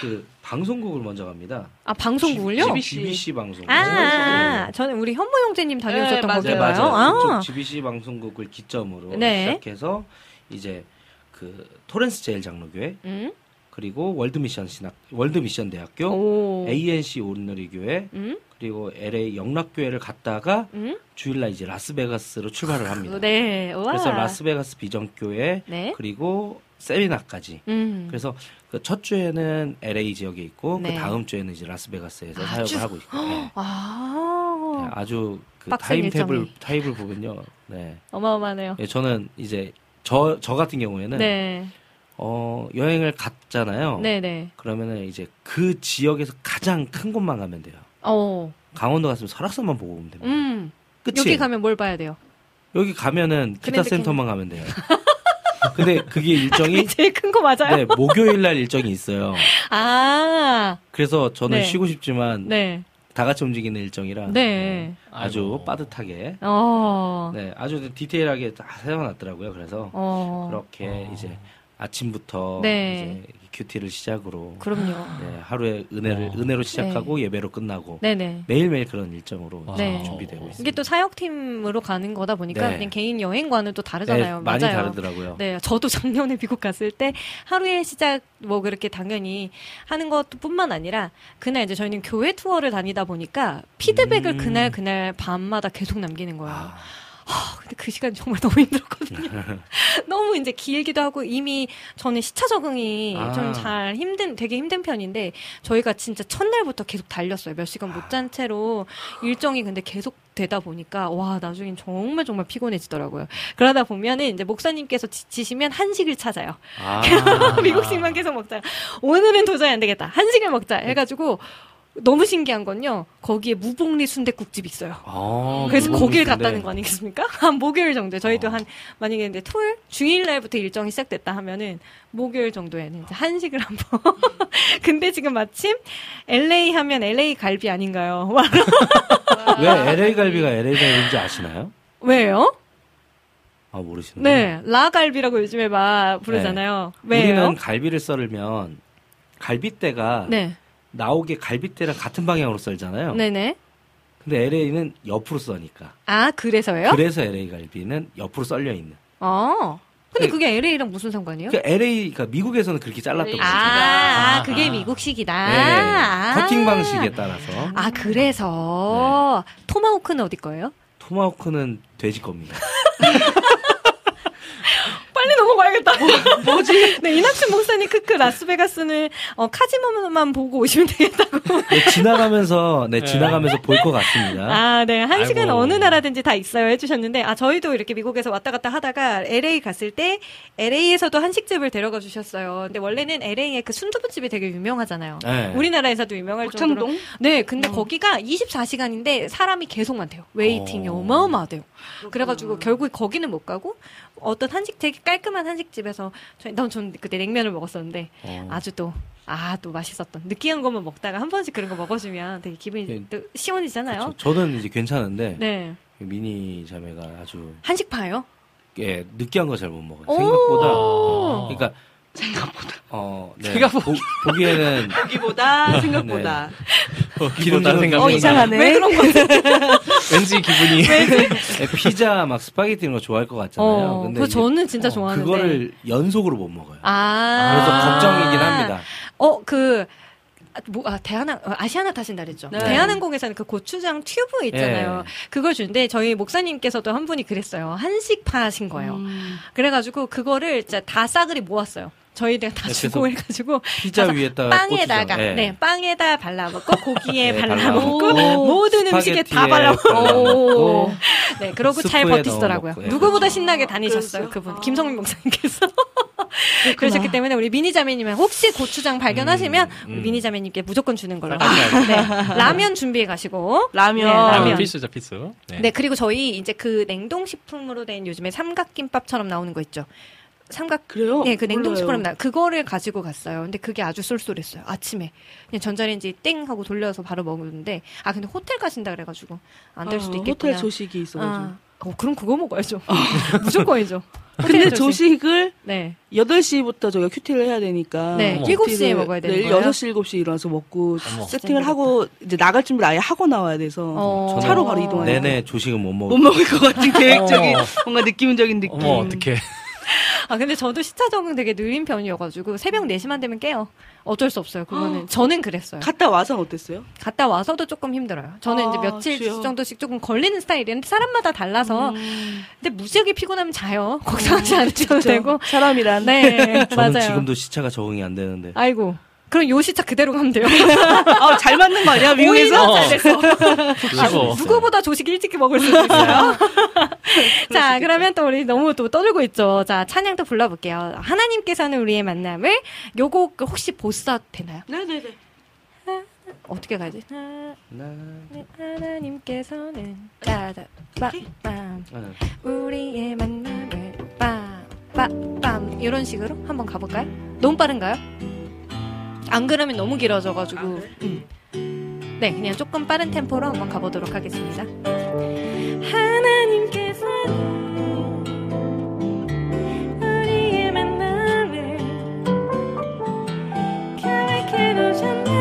그 방송국을 먼저 갑니다. 아, 방송국을요? GBC, GBC 방송국. 아, 아, 저는 우리 현모 형제님 다녀오셨던 네, 맞아요. 네. 맞아요. 아, GBC 방송국을 기점으로 네. 시작해서 이제 그 토렌스 제일 장로교회 음? 그리고 월드 미션 신학 월드 미션 대학교 오. ANC 온누리 교회 음? 그리고 LA 영락교회를 갔다가 음? 주일날 이제 라스베가스로 출발을 합니다. 네. 와. 그래서 라스베가스 비전교회 네. 그리고 세미나까지. 음. 그래서 그 첫 주에는 LA 지역에 있고 네. 그 다음 주에는 이제 라스베가스에서 아, 사역을 쭉. 하고 있고. 네. 네, 아, 아주 그 timetable. 타입을 보면요. 네. 어마어마하네요. 예, 저는 이제 저 저 같은 경우에는 네. 어 여행을 갔잖아요. 네네. 그러면은 이제 그 지역에서 가장 큰 곳만 가면 돼요. 어. 강원도 갔으면 설악산만 보고 오면 됩니다. 음. 끝이 여기 가면 뭘 봐야 돼요? 여기 가면은 기타 센터만 가면 돼요. 근데 그게 일정이 제일 큰 거 맞아요? 네, 목요일 날 일정이 있어요. 아, 그래서 저는 네. 쉬고 싶지만 네. 다 같이 움직이는 일정이라 네. 아주 아이고. 빠듯하게 어. 네, 아주 디테일하게 다 세워놨더라고요. 그래서 어. 그렇게 이제 아침부터 네. 이제 큐티를 시작으로 그럼요. 네, 하루에 은혜를 어. 은혜로 시작하고 예배로 끝나고 네네. 매일매일 그런 일정으로 네. 준비되고 있습니다. 이게 또 사역팀으로 가는 거다 보니까 네. 그냥 개인 여행과는 또 다르잖아요. 네, 많이 맞아요. 다르더라고요. 네, 저도 작년에 미국 갔을 때 하루의 시작 뭐 그렇게 당연히 하는 것뿐만 아니라 그날 이제 저희는 교회 투어를 다니다 보니까 피드백을 음. 그날 그날 밤마다 계속 남기는 거예요. 아, 아, 근데 그 시간 정말 너무 힘들었거든요. 너무 이제 길기도 하고 이미 저는 시차 적응이 아. 좀잘 힘든, 되게 힘든 편인데 저희가 진짜 첫날부터 계속 달렸어요. 몇 시간 못 잔 채로 일정이 근데 계속 되다 보니까 와, 나중엔 정말 정말 피곤해지더라고요. 그러다 보면은 이제 목사님께서 지치시면 한식을 찾아요. 아. 미국식만 계속 먹자. 오늘은 도저히 안 되겠다. 한식을 먹자. 해가지고 너무 신기한 건요. 거기에 무복리 순대국집이 있어요. 아, 그래서 거길. 갔다는 거 아니겠습니까? 한 목요일 정도. 저희도 어. 한 만약에 근데 토요일 주일 날부터 일정이 시작됐다 하면은 목요일 정도에는 이제 한식을 한번. 근데 지금 마침 LA 하면 LA 갈비 아닌가요? 왜 LA 갈비가 LA 갈비인지 아시나요? 왜요? 아 모르시는 네, 라갈비라고 요즘에 막 부르잖아요. 왜요? 네. 우리는 갈비를 썰으면 갈비대가 네, 나오게 갈비대랑 같은 방향으로 썰잖아요. 네네. 근데 LA는 옆으로 써니까. 아 그래서요? 그래서 LA 갈비는 옆으로 썰려 있는. 어, 근데 네. 그게 LA랑 무슨 상관이요? 그 LA, 그러니까 미국에서는 그렇게 잘랐던 거죠. 아, 아, 아, 그게 아. 미국식이다. 네. 아. 커팅 방식에 따라서 아, 그래서 토마호크는 어디 거예요? 토마호크는 돼지 겁니다. 빨리 넘어가야겠다. 뭐 지? 네, 이낙춘 목사님 크크 라스베가스는 어, 카지노만 보고 오시면 되겠다고. 네, 지나가면서 네, 지나가면서 볼 것 같습니다. 아, 네. 한 시간 아이고. 어느 나라든지 다 있어요 해 주셨는데, 아, 저희도 이렇게 미국에서 왔다 갔다 하다가 LA 갔을 때, LA에서도 한식집을 데려가 주셨어요. 근데 원래는 LA에 그 순두부집이 되게 유명하잖아요. 네. 우리나라에서도 유명할 정도로. 네, 근데 거기가 24시간인데 사람이 계속 많대요. 웨이팅이 어. 어마어마하대요. 그래가지고 결국 거기는 못 가고 어떤 한식 되게 깔끔한 한식집에서 저희 넌전 그때 냉면을 먹었었는데 어. 아주 또 아, 또 맛있었던. 느끼한 것만 먹다가 한 번씩 그런 거 먹어주면 되게 기분이 네. 또 시원해지잖아요. 저, 는 이제 괜찮은데 네. 미니 자매가 아주 한식파예요? 예, 느끼한 거 잘 못 먹어요. 오. 생각보다 어. 그러니까 생각보다 어, 네. 생각보다. 보, 보기에는 여기보다 생각보다. 기름보다 생각- 어 이상하네. 왜 그런 거지? 왠지 기분이 네, 피자 막 스파게티 이런 거 좋아할 것 같잖아요. 어, 근데 그 저는 진짜 어, 좋아하는데. 그거를 연속으로 못 먹어요. 아. 그래서 걱정이긴 합니다. 어, 그, 아, 뭐, 아, 대한항, 어, 아시아나 타신다 그랬죠. 네. 대한항공에서는 그 고추장 튜브 있잖아요. 네. 그걸 주는데 저희 목사님께서도 한 분이 그랬어요. 한식파 하신 거예요. 음. 그래가지고 그거를 진짜 다 싸그리 모았어요. 저희들 다 네, 주고 해가지고 피자 가서 위에다가 빵에다가 예. 네 빵에다 발라먹고 고기에 네, 발라먹고 모든 음식에 다 발라먹고 네 그러고 잘 버티시더라고요. 넣어먹고, 예. 누구보다 신나게 다니셨어요 그랬어요? 그분 아. 김성민 목사님께서 그러셨기 때문에 우리 미니 자매님은 혹시 고추장 발견하시면 음, 음. 미니 자매님께 무조건 주는 걸로 싸가지 네. 라면 준비해 가시고 라면. 네, 라면. 필수죠 필수. 네. 네, 그리고 저희 이제 그 냉동 식품으로 된 요즘에 삼각김밥처럼 나오는 거 있죠. 삼각 그래요? 네, 그 냉동식품 몰라요. 나 그거를 가지고 갔어요. 근데 그게 아주 쏠쏠했어요. 아침에 그냥 전자레인지 땡 하고 돌려서 바로 먹었는데 아 근데 호텔 가신다 그래가지고 안될 수도 아, 있겠구나. 호텔 조식이 있어가지고. 아, 어, 그럼 그거 먹어야죠. 무조건이죠. 근데 조식. 조식 을 네, 8시부터 저희가 큐티를 해야 되니까. 네, 어머. 7시에 먹어야 되는 거예요. 6시, 7시 일어나서 먹고 어머. 세팅을 하고 이제 나갈 준비를 아예 하고 나와야 돼서 어. 차로 바로 이동해야 돼요. 내내 조식은 못못 먹어요. 먹을 것 같은 계획적인. 뭔가 느낌적인 느낌. 어머 어떡해. 아 근데 저도 시차 적응 되게 느린 편이어가지고 새벽 4시만 되면 깨요. 어쩔 수 없어요. 그거는 저는 그랬어요. 갔다 와서는 어땠어요? 갔다 와서도 조금 힘들어요. 저는 아, 이제 며칠 주여. 정도씩 조금 걸리는 스타일이었는데 사람마다 달라서 음, 근데 무지하게 피곤하면 자요. 걱정하지 않으셔도 되고. 사람이란. 네, 저는 맞아요. 지금도 시차가 적응이 안 되는데. 아이고. 그럼 요 시차 그대로 가면 돼요. 아, 잘 맞는 거 아니야? 미국에서? 어. 잘 됐어. 쉬워. 누구보다 조식 일찍 먹을 수도 있어요. 자, 그러면 또 우리 너무 또 떠들고 있죠. 자, 찬양도 불러볼게요. 하나님께서는 우리의 만남을 요곡 혹시 보사 되나요? 네네네. 어떻게 가야지? 하- 나- 하나님께서는 짜자 빰빰 아, 우리의 만남을 빰빰빰 이런 식으로 한번 가볼까요? 너무 빠른가요? 안 그러면 너무 길어져가지고. 음. 네 그냥 조금 빠른 템포로 한번 가보도록 하겠습니다. 우리의 만남을 계획해 두셨네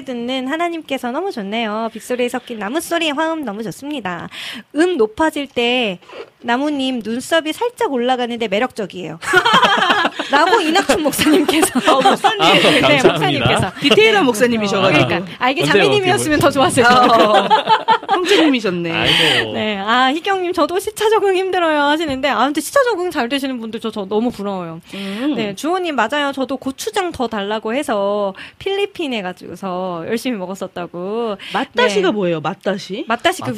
함께 듣는 하나님께서 너무 좋네요. 빗소리에 섞인 나무소리의 화음 너무 좋습니다. 음 높아질 때 나무님 눈썹이 살짝 올라가는데 매력적이에요. 라고 이낙춘 목사님께서 어, 목사님. 아, 네. 목사님께서 디테일한 목사님이셔가지고. 그러니까 아 이게 언제 자매님이었으면 더 좋았을 아, 텐데. 어, 형제님이셨네. 아이고. 네, 아 희경님 저도 시차 적응 힘들어요 하시는데 아무튼 시차 적응 잘 되시는 분들 저, 저 너무 부러워요. 음. 네, 주호님 맞아요. 저도 고추장 더 달라고 해서 필리핀에 가지고서 열심히 먹었었다고. 맛다시가 네. 뭐예요? 맛다시? 맛다시 그.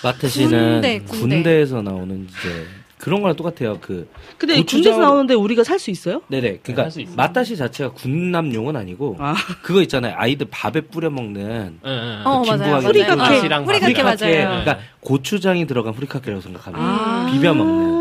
마트 씨는 군대, 군대. 군대, 에서 나오는 이제 그런 거랑 똑같아요. 그 근데 고추장으로- 군대에서 나오는데 우리가 살 수 있어요? 네네. 할 그러니까 수 있어요. 맛다시 자체가 군남용은 아니고 아. 그거 있잖아요. 아이들 밥에 뿌려 먹는 응, 응. 어, 그 맞아요. 김부각이 후리카케. 후리카케 맛. 맞아요. 그러니까 고추장이 들어간 후리카케라고 생각하면. 아. 비벼 먹는.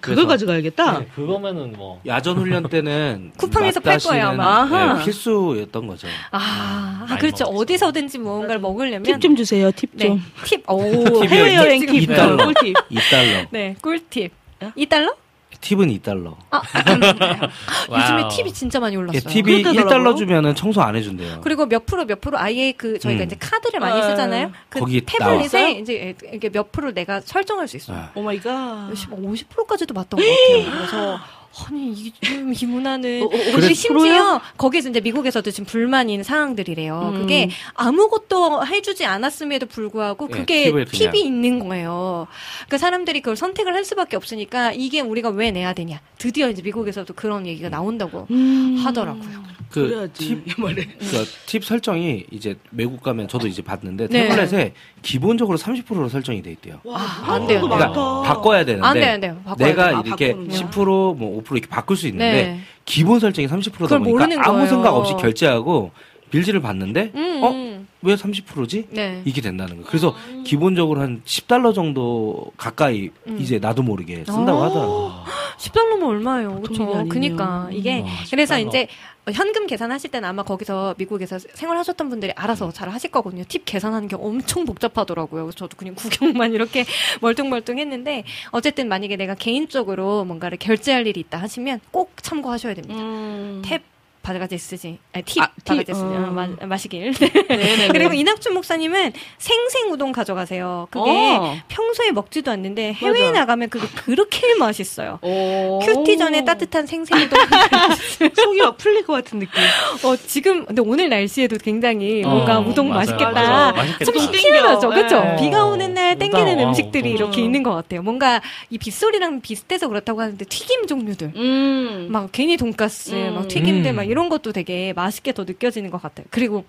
그걸 그래서- 가져가야겠다. 네, 그거면은 뭐 야전 훈련 때는 쿠팡에서 팔 거예요, 맛다시는, 아마. 아하. 네, 필수였던 거죠. 아, 아, 많이 그렇죠. 먹었어요. 어디서든지 무언가를 먹으려면 팁 좀 주세요. 팁 네, 좀. 팁. 오, 해외여행 지금 팁. 이 달러. 꿀팁. 2달러. 네, 꿀팁. 2달러? 팁은 2달러. 아, 요즘에. 팁이 진짜 많이 올랐어요. 팁이 그렇다더라고요. 1달러 주면은 청소 안 해주는데요. 그리고 몇 프로 몇 프로 아예 그 저희가 음. 이제 카드를 많이 아, 쓰잖아요. 그 거기 태블릿에. 이제 이게 몇 프로 내가 설정할 수 있어요. 아. oh my god. 50%까지도 맞던 것 같아요. 그래서 아니 이, 음, 이 문화는 어, 어, 그리고 그래, 심지어? 거기서 이제 미국에서도 지금 불만인 상황들이래요. 음. 그게 아무것도 해주지 않았음에도 불구하고 예, 그게 그냥. 팁이 있는 거예요. 그러니까 사람들이 그걸 선택을 할 수밖에 없으니까 이게 우리가 왜 내야 되냐. 드디어 이제 미국에서도 그런 얘기가 나온다고 음. 하더라고요. 그 그래야지. 팁. 그러니까 팁 설정이 이제 외국 가면 저도 이제 봤는데 네. 태블릿에 기본적으로 30%로 설정이 돼 있대요. 아, 안 돼요, 안 돼요. 그러니까 바꿔야 되는데 안 돼요, 안 돼요. 바꿔야 내가 돼요. 아, 이렇게 바꾸는구나. 10%뭐 5% 이렇게 바꿀 수 있는데 네. 기본 설정이 30%다 그걸 보니까 모르는 아무 거예요. 생각 없이 결제하고 빌지를 봤는데 음, 어? 음. 왜 30%지? 네. 이게 된다는 거예요. 그래서 기본적으로 한 10달러 정도 가까이 음. 이제 나도 모르게 쓴다고 아. 하더라고요. 10달러면 얼마예요? 그렇죠. 그니까 이게 와, 그래서 10달러. 이제 현금 계산하실 때는 아마 거기서 미국에서 생활하셨던 분들이 알아서 잘 하실 거거든요. 팁 계산하는 게 엄청 복잡하더라고요. 그래서 저도 그냥 구경만 이렇게 멀뚱멀뚱 했는데 어쨌든 만약에 내가 개인적으로 뭔가를 결제할 일이 있다 하시면 꼭 참고하셔야 됩니다. 음. 탭 바가지 쓰지, 아니, 팁 아, 팁, 바가지 쓰지, 어. 어, 마, 마시길. 네네네. 그리고 이낙준 목사님은 생생 우동 가져가세요. 그게 어. 평소에 먹지도 않는데 해외에 맞아. 나가면 그게 그렇게 맛있어요. 오. 큐티 전에 따뜻한 생생 우동. 속이 막 풀릴 것 같은 느낌. 어, 지금 근데 오늘 날씨에도 굉장히 뭔가 어, 우동 맞아요. 맛있겠다. 맞아요. 맛있겠다. 좀 우동 희한하죠. 그렇죠? 네. 비가 오는 날 땡기는 와, 음식들이 우동. 이렇게 있는 것 같아요. 뭔가 이 빗소리랑 비슷해서 그렇다고 하는데 튀김 종류들. 음. 막 괜히 돈가스, 음. 막 튀김들 음. 막 이런 것도 되게 맛있게 더 느껴지는 것 같아요. 그리고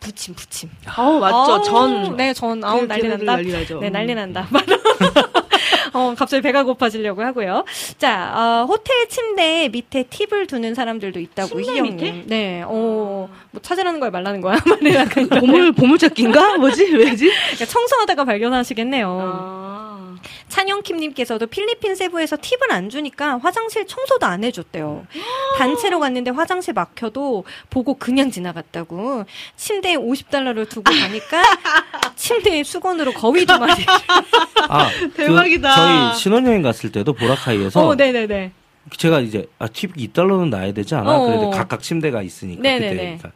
부침 부침. 어, 맞죠. 아우, 전. 네, 전 아우 그 난리 걔네들 난다. 난리 나죠. 네, 난리 음. 난다. 어, 갑자기 배가 고파지려고 하고요. 자, 어, 호텔 침대 밑에 팁을 두는 사람들도 있다고. 밑에? 네, 어, 뭐 찾으라는 거야 말라는 거야. 말이 약간 이런. 보물, 보물찾기인가? 뭐지? 왜지? 그러니까 청소하다가 발견하시겠네요. 아. 찬영킴님께서도 필리핀 세부에서 팁을 안 주니까 화장실 청소도 안 해줬대요. 단체로 갔는데 화장실 막혀도 보고 그냥 지나갔다고. 침대에 50달러를 두고 가니까 침대에 수건으로 거위 두 마리. 아, 대박이다. 그 저희 신혼여행 갔을 때도 보라카이에서 어, 네네네. 제가 이제 아, 팁 2달러는 나야 되지 않아? 어. 그래도 각각 침대가 있으니까 네네네. 그때 그러니까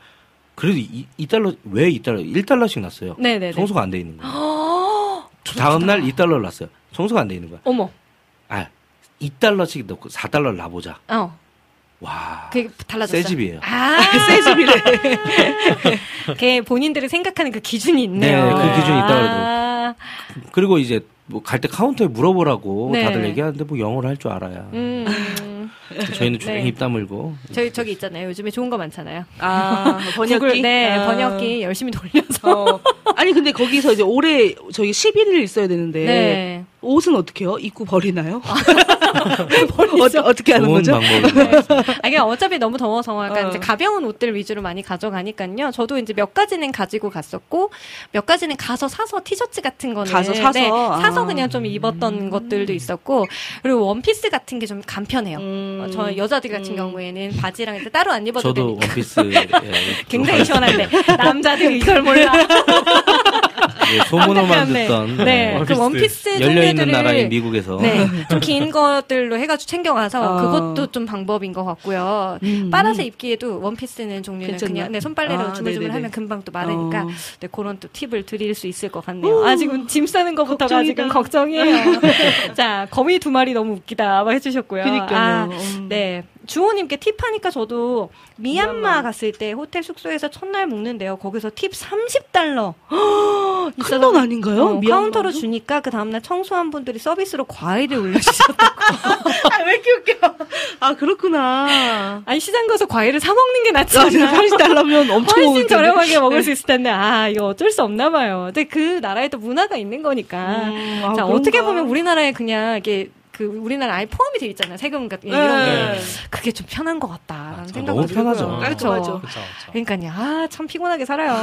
그래도 2, 2달러 왜 2달러? 1달러씩 났어요. 네네네. 청소가 안 돼 있는 거예요. 다음 날 2달러 났어요. 청소가 안 돼 있는 거야. 어머. 아, 2달러씩 넣고 4달러를 놔 보자. 어. 와. 그게 달라졌어요. 새 집이에요. 아, 새 집이래. 그게 본인들이 생각하는 그 기준이 있네요. 네, 그 기준이 있다고 아, 그리고 이제 뭐 갈 때 카운터에 물어보라고 네. 다들 얘기하는데 뭐 영어를 할 줄 알아야. 음. 저희는 네. 입 다물고. 저희 저기 있잖아요. 요즘에 좋은 거 많잖아요. 아, 번역기? 구글, 네, 아. 번역기 열심히 돌려서. 어. 아니, 근데 거기서 이제 올해 저희 11일 있어야 되는데. 네. 옷은 어떻게 해요? 입고 버리나요? 어, 어떻게 하는 좋은 거죠? 방법이네요. 아, 이게 어차피 너무 더워서 약간 어. 이제 가벼운 옷들 위주로 많이 가져가니까요. 저도 이제 몇 가지는 가지고 갔었고, 몇 가지는 가서 사서 티셔츠 같은 거는. 가서 사서? 네, 사서 아. 그냥 좀 입었던 것들도 있었고, 그리고 원피스 같은 게 좀 간편해요. 음. 어, 저 여자들 같은 음. 경우에는 바지랑 이제 따로 안 입어도 저도 되니까. 원피스 예, 굉장히 시원한데 남자들이 이걸 몰라. 예, 소문으로만 안타깝네. 듣던 네, 원피스. 그 원피스 열려 있는 나라인 미국에서 네, 좀 긴 것들로 해가지고 챙겨가서 어. 그것도 좀 방법인 것 같고요. 음. 빨아서 입기에도 원피스는 종류는 괜찮나? 그냥 네, 손빨래로 아, 주물주물하면 네네네. 금방 또 마르니까 어. 네, 그런 또 팁을 드릴 수 있을 것 같네요. 아 지금 짐 싸는 것부터가 걱정이다. 지금 걱정이에요. 자 거미 두 마리 너무 웃기다 막 해주셨고요. 그니까요. 아, 음. 네. 주호님께 팁하니까 저도 미얀마 미얀마. 갔을 때 호텔 숙소에서 첫날 묵는데요. 거기서 팁 30달러. 큰 돈 아닌가요? 어? 카운터로 주니까 그 다음날 청소한 분들이 서비스로 과일을 올려주셨다고. 아, 왜 이렇게 웃겨? 아, 그렇구나. 아니 시장 가서 과일을 사 먹는 게 낫지 아, 않나? 80달러면 엄청 훨씬. 저렴하게 먹을 수 있을 텐데 아 이거 어쩔 수 없나 봐요. 근데 그 나라에 또 문화가 있는 거니까. 음, 아, 자 그런가? 어떻게 보면 우리나라에 그냥 이게 그 우리나라 아예 포함이 돼 있잖아요 세금 같은 이런 게 네. 그게 좀 편한 것 같다라는 맞아, 생각이 너무. 편하죠. 그렇죠. 그러니까요. 아, 참 피곤하게 살아요.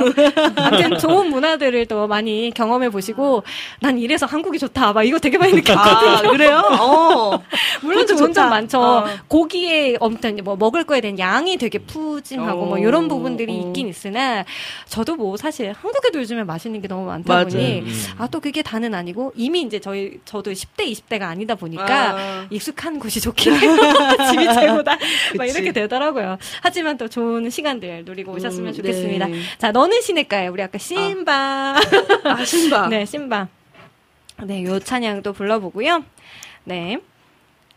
아무튼 좋은 문화들을 또 많이 경험해 보시고, 난 이래서 한국이 좋다. 막 이거 되게 많이 느꼈거든요. 아, 그래요? 어. 물론 좋은. 점 많죠. 어. 고기에 아무튼 뭐 먹을 거에 대한 양이 되게 푸짐하고 뭐 어, 이런 부분들이 어. 있긴 있으나 저도 뭐 사실 한국에도 요즘에 맛있는 게 너무 많다 맞아요. 보니 음. 아또 그게 다는 아니고 이미 이제 저희 저도 10대 20대가 아니다 보니까 아. 익숙한 곳이 좋긴 해요. 집이 최고다. 막. 이렇게 되더라고요. 하지만 또 좋은 시간들 누리고 오셨으면 음, 좋겠습니다. 네. 자, 너는 시내가에 우리 아까 심바. 아, 신바. 네, 심바. 네, 요 찬양도 불러보고요. 네.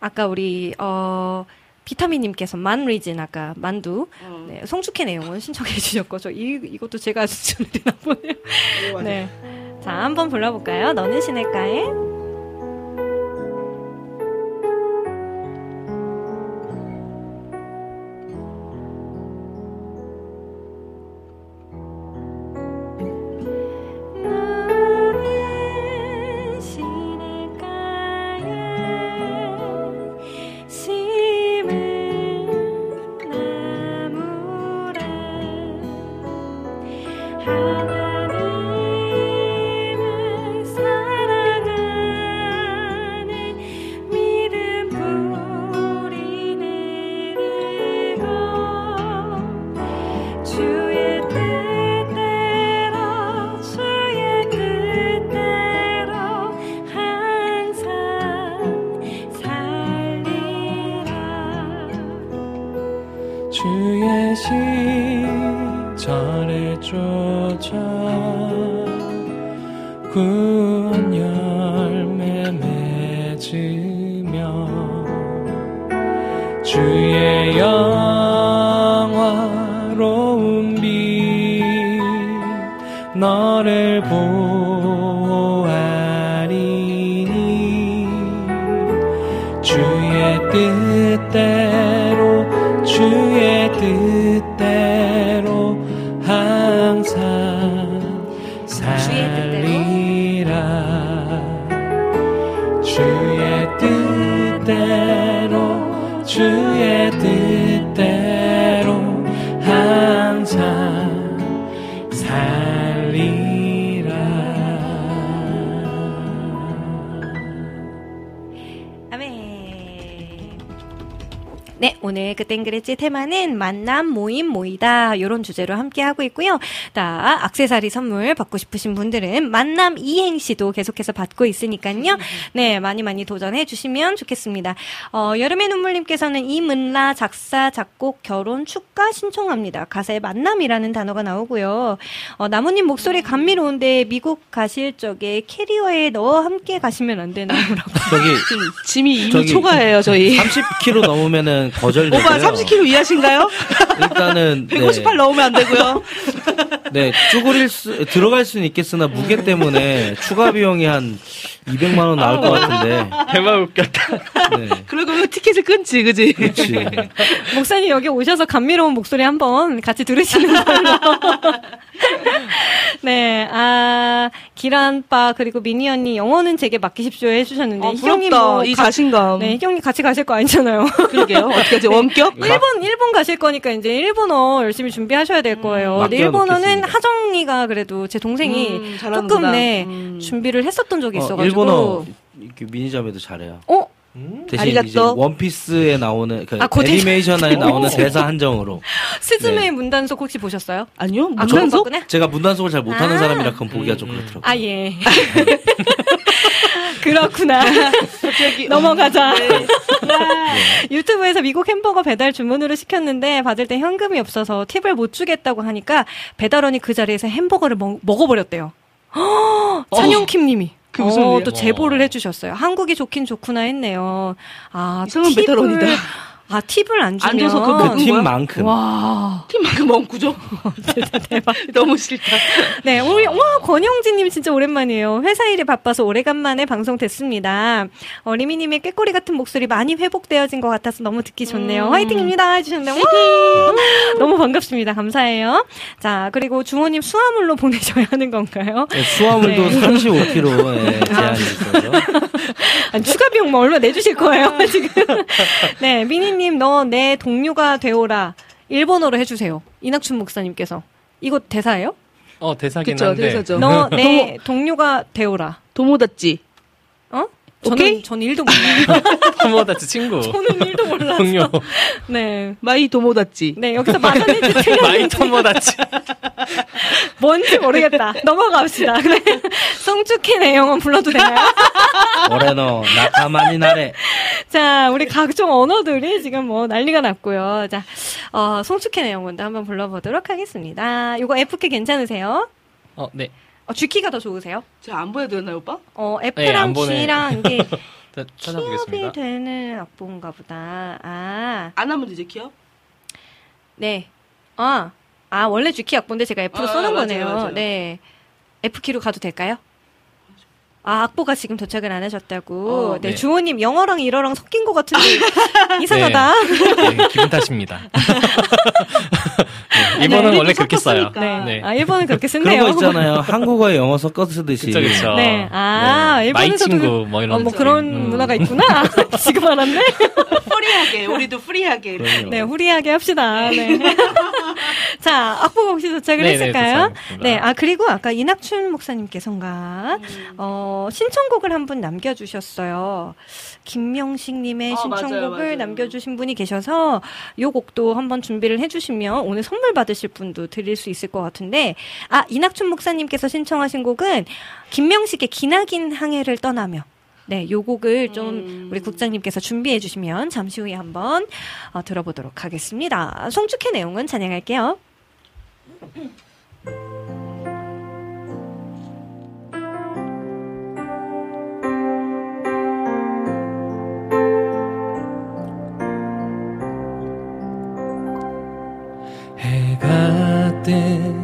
아까 우리, 어, 비타민님께서 만리진 아까 만두 어. 네, 송축회 내용은 신청해 주셨고 저 이, 이것도 제가 추천드리나 보네요. 네. 자, 한번 불러볼까요? 너는 시내가에 오늘 그 땡그레지 테마는 만남, 모임, 모이다 이런 주제로 함께 하고 있고요. 자, 악세사리 선물 받고 싶으신 분들은 만남 이행시도 계속해서 받고 있으니까요. 네, 많이 많이 도전해 주시면 좋겠습니다. 어, 여름의 눈물님께서는 이문라 작사, 작곡, 결혼, 축가 신청합니다. 가사에 만남이라는 단어가 나오고요. 어, 나무님 목소리 감미로운데 미국 가실 적에 캐리어에 넣어 함께 가시면 안 되나요? 저기 짐이 이미 저기- 초과해요, 저희. 30kg 넘으면은 거절되고요. 오빠 30kg 이하신가요? 일단은 158 넣으면 안 되고요. 네, 쭈그릴 수 들어갈 수는 있겠으나 무게 때문에 추가 비용이 한 200만 원 나올 것 같은데. 대박 웃겼다. 네. 그리고 티켓을 끊지, 그지? 그렇지. 목사님 여기 오셔서 감미로운 목소리 한번 같이 들으시는 걸로. 네, 아, 기란빠, 그리고 미니 언니, 영어는 제게 맡기십시오 해주셨는데, 아, 희경이 부럽다. 뭐. 이 가- 자신감. 네, 희경이 같이 가실 거 아니잖아요. 그러게요. 어떻게 하지? 원격? 일본, 일본 가실 거니까 이제 일본어 열심히 준비하셔야 될 거예요. 근데 일본어는. 하정이가 그래도 제 동생이 음. 조금 네, 음. 준비를 했었던 적이 어, 있어가지고. 일본어 이렇게 미니자매도 잘해요. 어? 대신 아리가또. 이제 원피스에 나오는 그 아, 그 대신- 애니메이션에 나오는 대사 한정으로 스즈메의 네. 문단속 혹시 보셨어요? 아니요. 아, 문단속? 그거 봤구나? 제가 문단속을 잘 못하는 아. 사람이라 그건 보기가 좀 그렇더라고요. 아, 예. 그렇구나. 넘어가자. 네. 유튜브에서 미국 햄버거 배달 주문으로 시켰는데 받을 때 현금이 없어서 팁을 못 주겠다고 하니까 배달원이 그 자리에서 햄버거를 먹, 먹어버렸대요. 찬용킴 님이. 그게 무슨 어? 또 제보를 해주셨어요. 한국이 좋긴 좋구나 했네요. 아, 이상한 배달원이다. 아, 팁을 안 주면. 안 줘서 그 먹은 거야? 팀만큼 와. 팀만큼 멍구죠? 진짜 대박. 너무 싫다. 네, 우리, 와, 권영진님 진짜 오랜만이에요. 회사 일이 바빠서 오래간만에 방송 됐습니다. 어, 리미님의 꾀꼬리 같은 목소리 많이 회복되어진 것 같아서 너무 듣기 좋네요. 화이팅입니다. 해주셨는데, 와! 너무 반갑습니다. 감사해요. 자, 그리고 주호님 수화물로 보내셔야 하는 건가요? 네, 수화물도 네. 35kg 예, 제한이 있어서 아니, 추가 비용 뭐 얼마 내주실 거예요, 지금? 네, 미니님, 너 내 동료가 되오라. 일본어로 해주세요. 이낙춘 목사님께서. 이거 대사예요? 어, 대사긴 그쵸, 한데. 대사죠. 너 내 동료가 되오라. 도모다찌. 어? 오케이? 저는, 저는 일도 몰라요. 토모다치 친구. 저는 일도 몰라서. 동료. 네. my 友達. 네, 여기서 my 틀렸는지 토모다치. 뭔지 모르겠다. 넘어갑시다. 네. 송축희 내용은 불러도 되나요? 俺の仲間になれ 자, 우리 각종 언어들이 지금 뭐 난리가 났고요. 자, 어, 송축희 내용문도 한번 불러보도록 하겠습니다. 이거 F키 괜찮으세요? 어, 네. 어, G키가 더 좋으세요? 제가 안 보여드렸나요, 오빠? 어, 네, F랑 안 보내. G랑 이게 자, 키업이 찾아보겠습니다. 되는 악보인가 보다. 아, 안 하면 되죠, 키요? 네. 아, 아 원래 G키 악보인데 제가 F로 아, 써놓은 맞아요, 거네요. 맞아요. 네. F키로 가도 될까요? 아, 악보가 지금 도착을 안 하셨다고. 어, 네, 네. 주호님 영어랑 일어랑 섞인 것 같은데 이상하다. 네, 기분 탓입니다. 네, 일본은 우리도 원래 그렇게 써요. 네. 네. 아, 일본은 그렇게 쓴대요. 거 있잖아요. 한국어에 영어 섞어 쓰듯이. 그쵸, 그쵸. 네. 아, 네. 일본에서도 친구, 뭐 이런. 어, 뭐. 그런 음. 문화가 있구나. 지금 알았네. free하게, 우리도 free하게. 그럼요. 네, free하게 합시다. 네. 자, 악보가 혹시 도착을 네, 네, 했을까요? 도착했습니다. 네, 아, 그리고 아까 이낙춘 목사님께서인가, 음. 어, 신청곡을 한 분 남겨주셨어요. 김명식님의 아, 신청곡을 맞아요, 맞아요. 남겨주신 분이 계셔서, 요 곡도 한번 준비를 해주시면 오늘 선물 받으실 분도 드릴 수 있을 것 같은데, 아, 이낙춘 목사님께서 신청하신 곡은 김명식의 기나긴 항해를 떠나며, 네, 요 곡을 좀 음. 우리 국장님께서 준비해 주시면 잠시 후에 한번 어, 들어보도록 하겠습니다. 송축회 내용은 찬양할게요. 해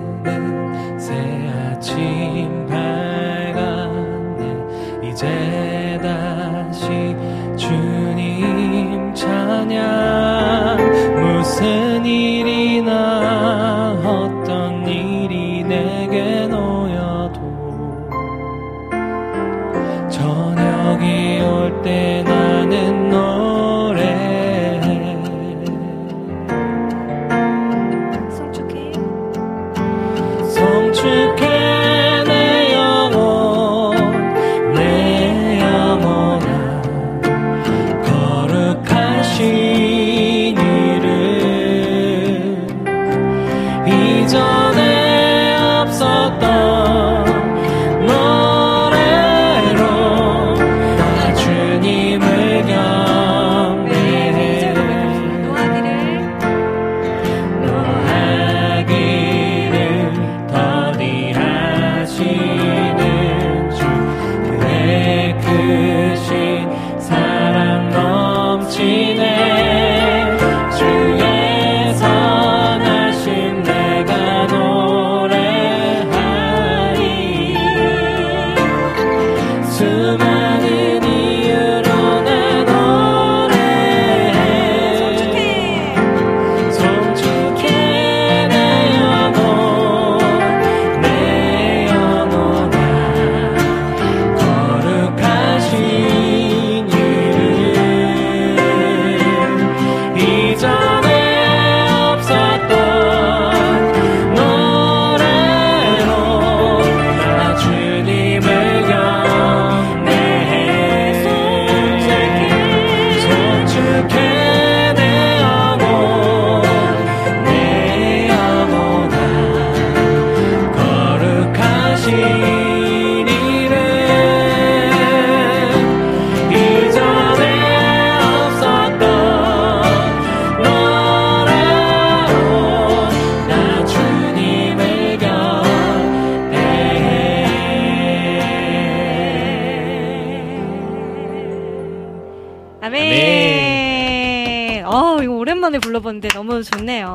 오랜만에 불러봤는데 너무 좋네요.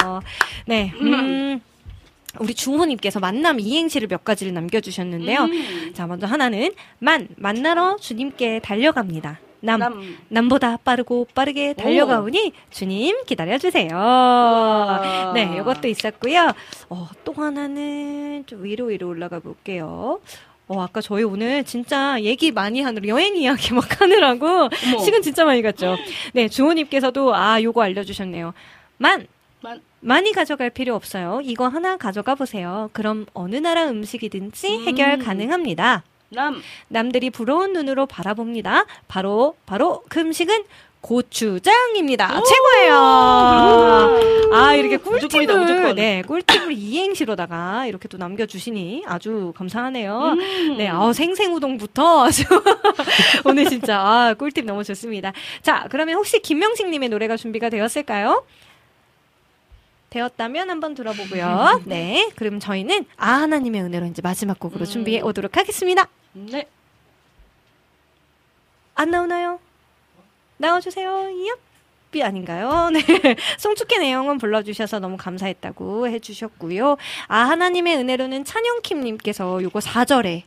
네, 음, 우리 중호님께서 만남 이행시를 몇 가지를 남겨주셨는데요. 음. 자, 먼저 하나는 만, 만나러 주님께 달려갑니다. 남, 남. 남보다 빠르고 빠르게 달려가오니 주님 기다려주세요. 우와. 네, 이것도 있었고요. 어, 또 하나는 좀 위로 위로 올라가 볼게요. 어, 아까 저희 오늘 진짜 얘기 많이 하느라 여행 이야기 막 하느라고 어머. 시간 진짜 많이 갔죠. 네, 주호님께서도 아, 요거 알려주셨네요. 만, 만. 많이 가져갈 필요 없어요. 이거 하나 가져가 보세요. 그럼 어느 나라 음식이든지 해결 음. 가능합니다. 남. 남들이 부러운 눈으로 바라봅니다. 바로 바로 그 음식은 고추장입니다. 최고예요. 아 이렇게 무조건이다, 꿀팁을 무조건. 네 꿀팁을 이행시로다가 이렇게 또 남겨주시니 아주 감사하네요. 음. 네, 어, 생생우동부터 오늘 진짜 아, 꿀팁 너무 좋습니다. 자, 그러면 혹시 김명식님의 노래가 준비가 되었을까요? 되었다면 한번 들어보고요. 네, 그럼 저희는 아 하나님의 은혜로 이제 마지막 곡으로 음. 준비해 오도록 하겠습니다. 네. 안 나오나요? 나와주세요. 얍. 비 아닌가요? 네. 송축회 내용은 불러주셔서 너무 감사했다고 해주셨고요. 아, 하나님의 은혜로는 찬영킴님께서 요거 4절에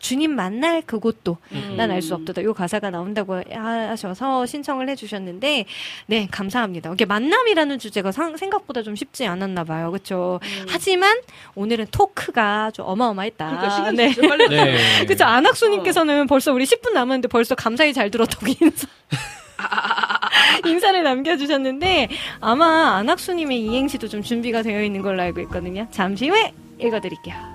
주님 만날 그곳도 음. 난알 수 없도다. 요 가사가 나온다고 하셔서 신청을 해주셨는데, 네, 감사합니다. 이게 만남이라는 주제가 상- 생각보다 좀 쉽지 않았나 봐요. 그쵸? 하지만 오늘은 토크가 좀 어마어마했다. 음. 그러니까 네. 네. 그쵸. 안학수님께서는 벌써 우리 10분 남았는데 벌써 감사히 잘 들었다고 인사. 인사를 남겨주셨는데 아마 안학수님의 이행시도 좀 준비가 되어 있는 걸로 알고 있거든요. 잠시 후에 읽어드릴게요.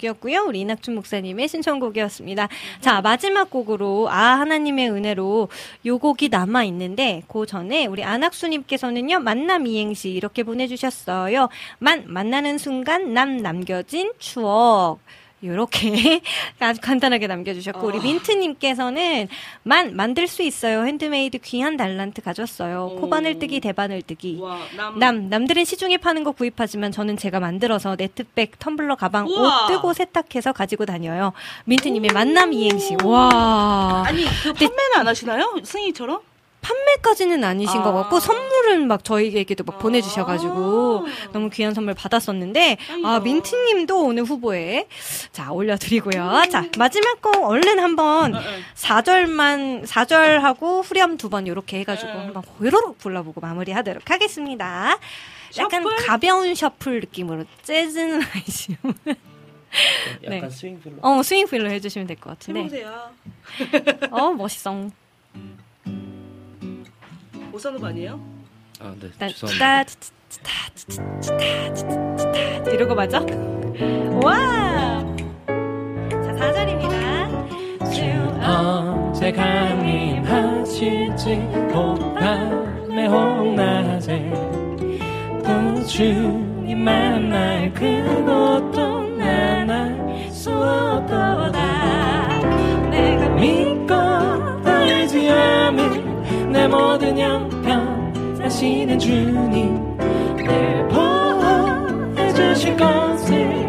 김명식 님의 곡이었고요. 우리 이낙준 목사님의 신청곡이었습니다. 자, 마지막 곡으로 아 하나님의 은혜로 요 곡이 남아 있는데 그 전에 우리 안학수 님께서는요. 만남 이행시 이렇게 보내 주셨어요. 만 만나는 순간 남 남겨진 추억. 요렇게 아주 간단하게 남겨주셨고 우리 민트님께서는 만 만들 수 있어요 핸드메이드 귀한 달란트 가졌어요 코바늘 뜨기 대바늘 뜨기 와, 남. 남 남들은 시중에 파는 거 구입하지만 저는 제가 만들어서 net bag, 텀블러, 가방, 우와. 옷 뜨고 세탁해서 가지고 다녀요. 민트님의 만남 이행시. 와 아니, 그 판매는 안 하시나요? 승희처럼? 판매까지는 아니신 것 아. 같고 선물은 막 저희에게도 막 보내주셔가지고 너무 귀한 선물 받았었는데 아. 민트님도 오늘 후보에 자 올려드리고요. 자 마지막 곡 얼른 한번 응. 4절만 4절하고 후렴 두 번 이렇게 해가지고 응. 한번 호로록 불러보고 마무리하도록 하겠습니다. 약간 셔플? 가벼운 셔플 느낌으로 재즈는 아니지만 약간 네. 스윙 필러. 어 스윙필로 해주시면 될 것 같은데 해보세요. 어 멋있어. 오산업 아니에요? 아, 네. 따- 죄송합니다. 이런 거 맞아? 와! 자, 4절입니다. 언제 강림하실지 봄밤의 홍낮에 또 주님 만날 그곳도 난알수 없도다 내가 믿고 떨지 않은 내 모든 형편 사시는 주님 늘 보호해 주실 것을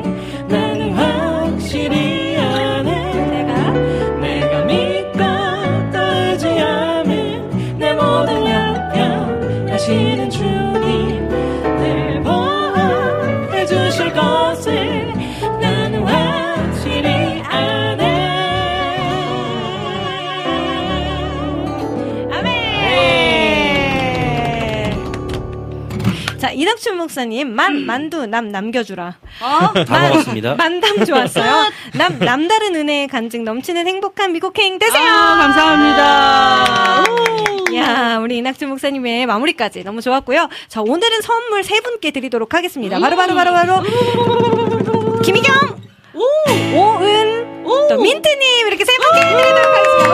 자, 이낙춘 목사님, 만, 만두, 남, 남겨주라. 어? 다 먹었습니다. 만담 좋았어요. 남, 남다른 은혜의 간증 넘치는 행복한 미국행 되세요! 아, 감사합니다. 오. 야, 우리 이낙준 목사님의 마무리까지 너무 좋았고요. 자, 오늘은 선물 세 분께 드리도록 하겠습니다. 바로, 바로, 바로, 바로. 김희경! 오은! 또 민트님! 이렇게 세 분께 드리도록 하겠습니다.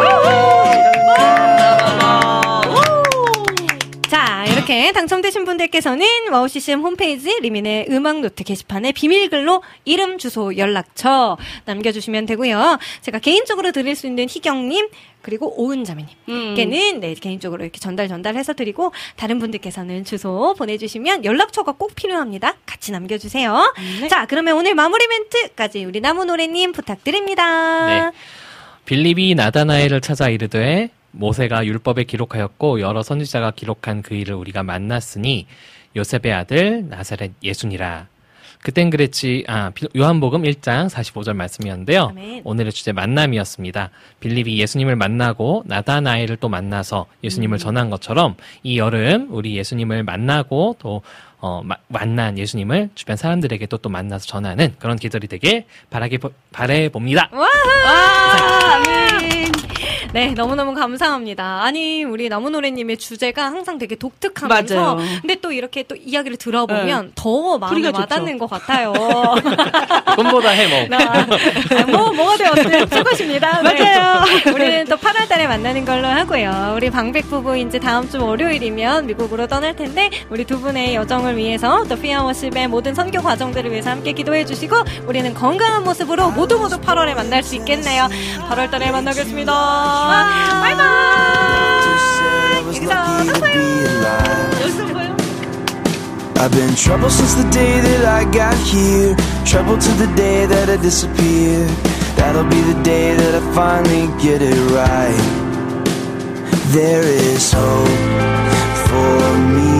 자, 이렇게 당첨되신 분들께서는 와우 CCM 홈페이지 리민의 음악 노트 게시판에 비밀글로 이름, 주소, 연락처 남겨주시면 되고요. 제가 개인적으로 드릴 수 있는 희경님, 그리고 오은자매님께는 네, 개인적으로 이렇게 전달 전달해서 드리고 다른 분들께서는 주소 보내주시면 연락처가 꼭 필요합니다. 같이 남겨주세요. 자, 그러면 오늘 마무리 멘트까지 우리 나무 노래님 부탁드립니다. 네. 빌립이 나다나엘을 찾아 이르되 모세가 율법에 기록하였고 여러 선지자가 기록한 그 일을 우리가 만났으니 요셉의 아들 나사렛 예수니라. 그땐 그랬지. 아, 비- 요한복음 1장 45절 말씀이었는데요. 아멘. 오늘의 주제 만남이었습니다. 빌립이 예수님을 만나고 나다나엘을 또 만나서 예수님을 전한 것처럼 이 여름 우리 예수님을 만나고 또 어, 마- 만난 예수님을 주변 사람들에게 또, 또 만나서 전하는 그런 계절이 되길 바라게, 바래 봅니다. 와! 네, 너무너무 감사합니다. 아니, 우리 나무노래님의 주제가 항상 되게 독특하면서, 맞아요. 근데 또 이렇게 또 이야기를 들어보면 더 마음에 풀이가 좋죠. 와닿는 것 같아요. 꿈보다 해먹. 나, 아, 뭐, 뭐가 되었든 최고십니다. 네. 맞아요. 우리는 또 8월 달에 만나는 걸로 하고요. 우리 방백 부부 이제 다음 주 월요일이면 미국으로 떠날 텐데, 우리 두 분의 여정을 위해서 또 피아워십의 모든 선교 과정들을 위해서 함께 기도해 주시고, 우리는 건강한 모습으로 모두 모두 8월에 만날 수 있겠네요. 8월 달에 만나겠습니다. Bye bye. I've been trouble since the day that I got here. Trouble to the day that I disappear. That'll be the day that I finally get it right. There is hope for me.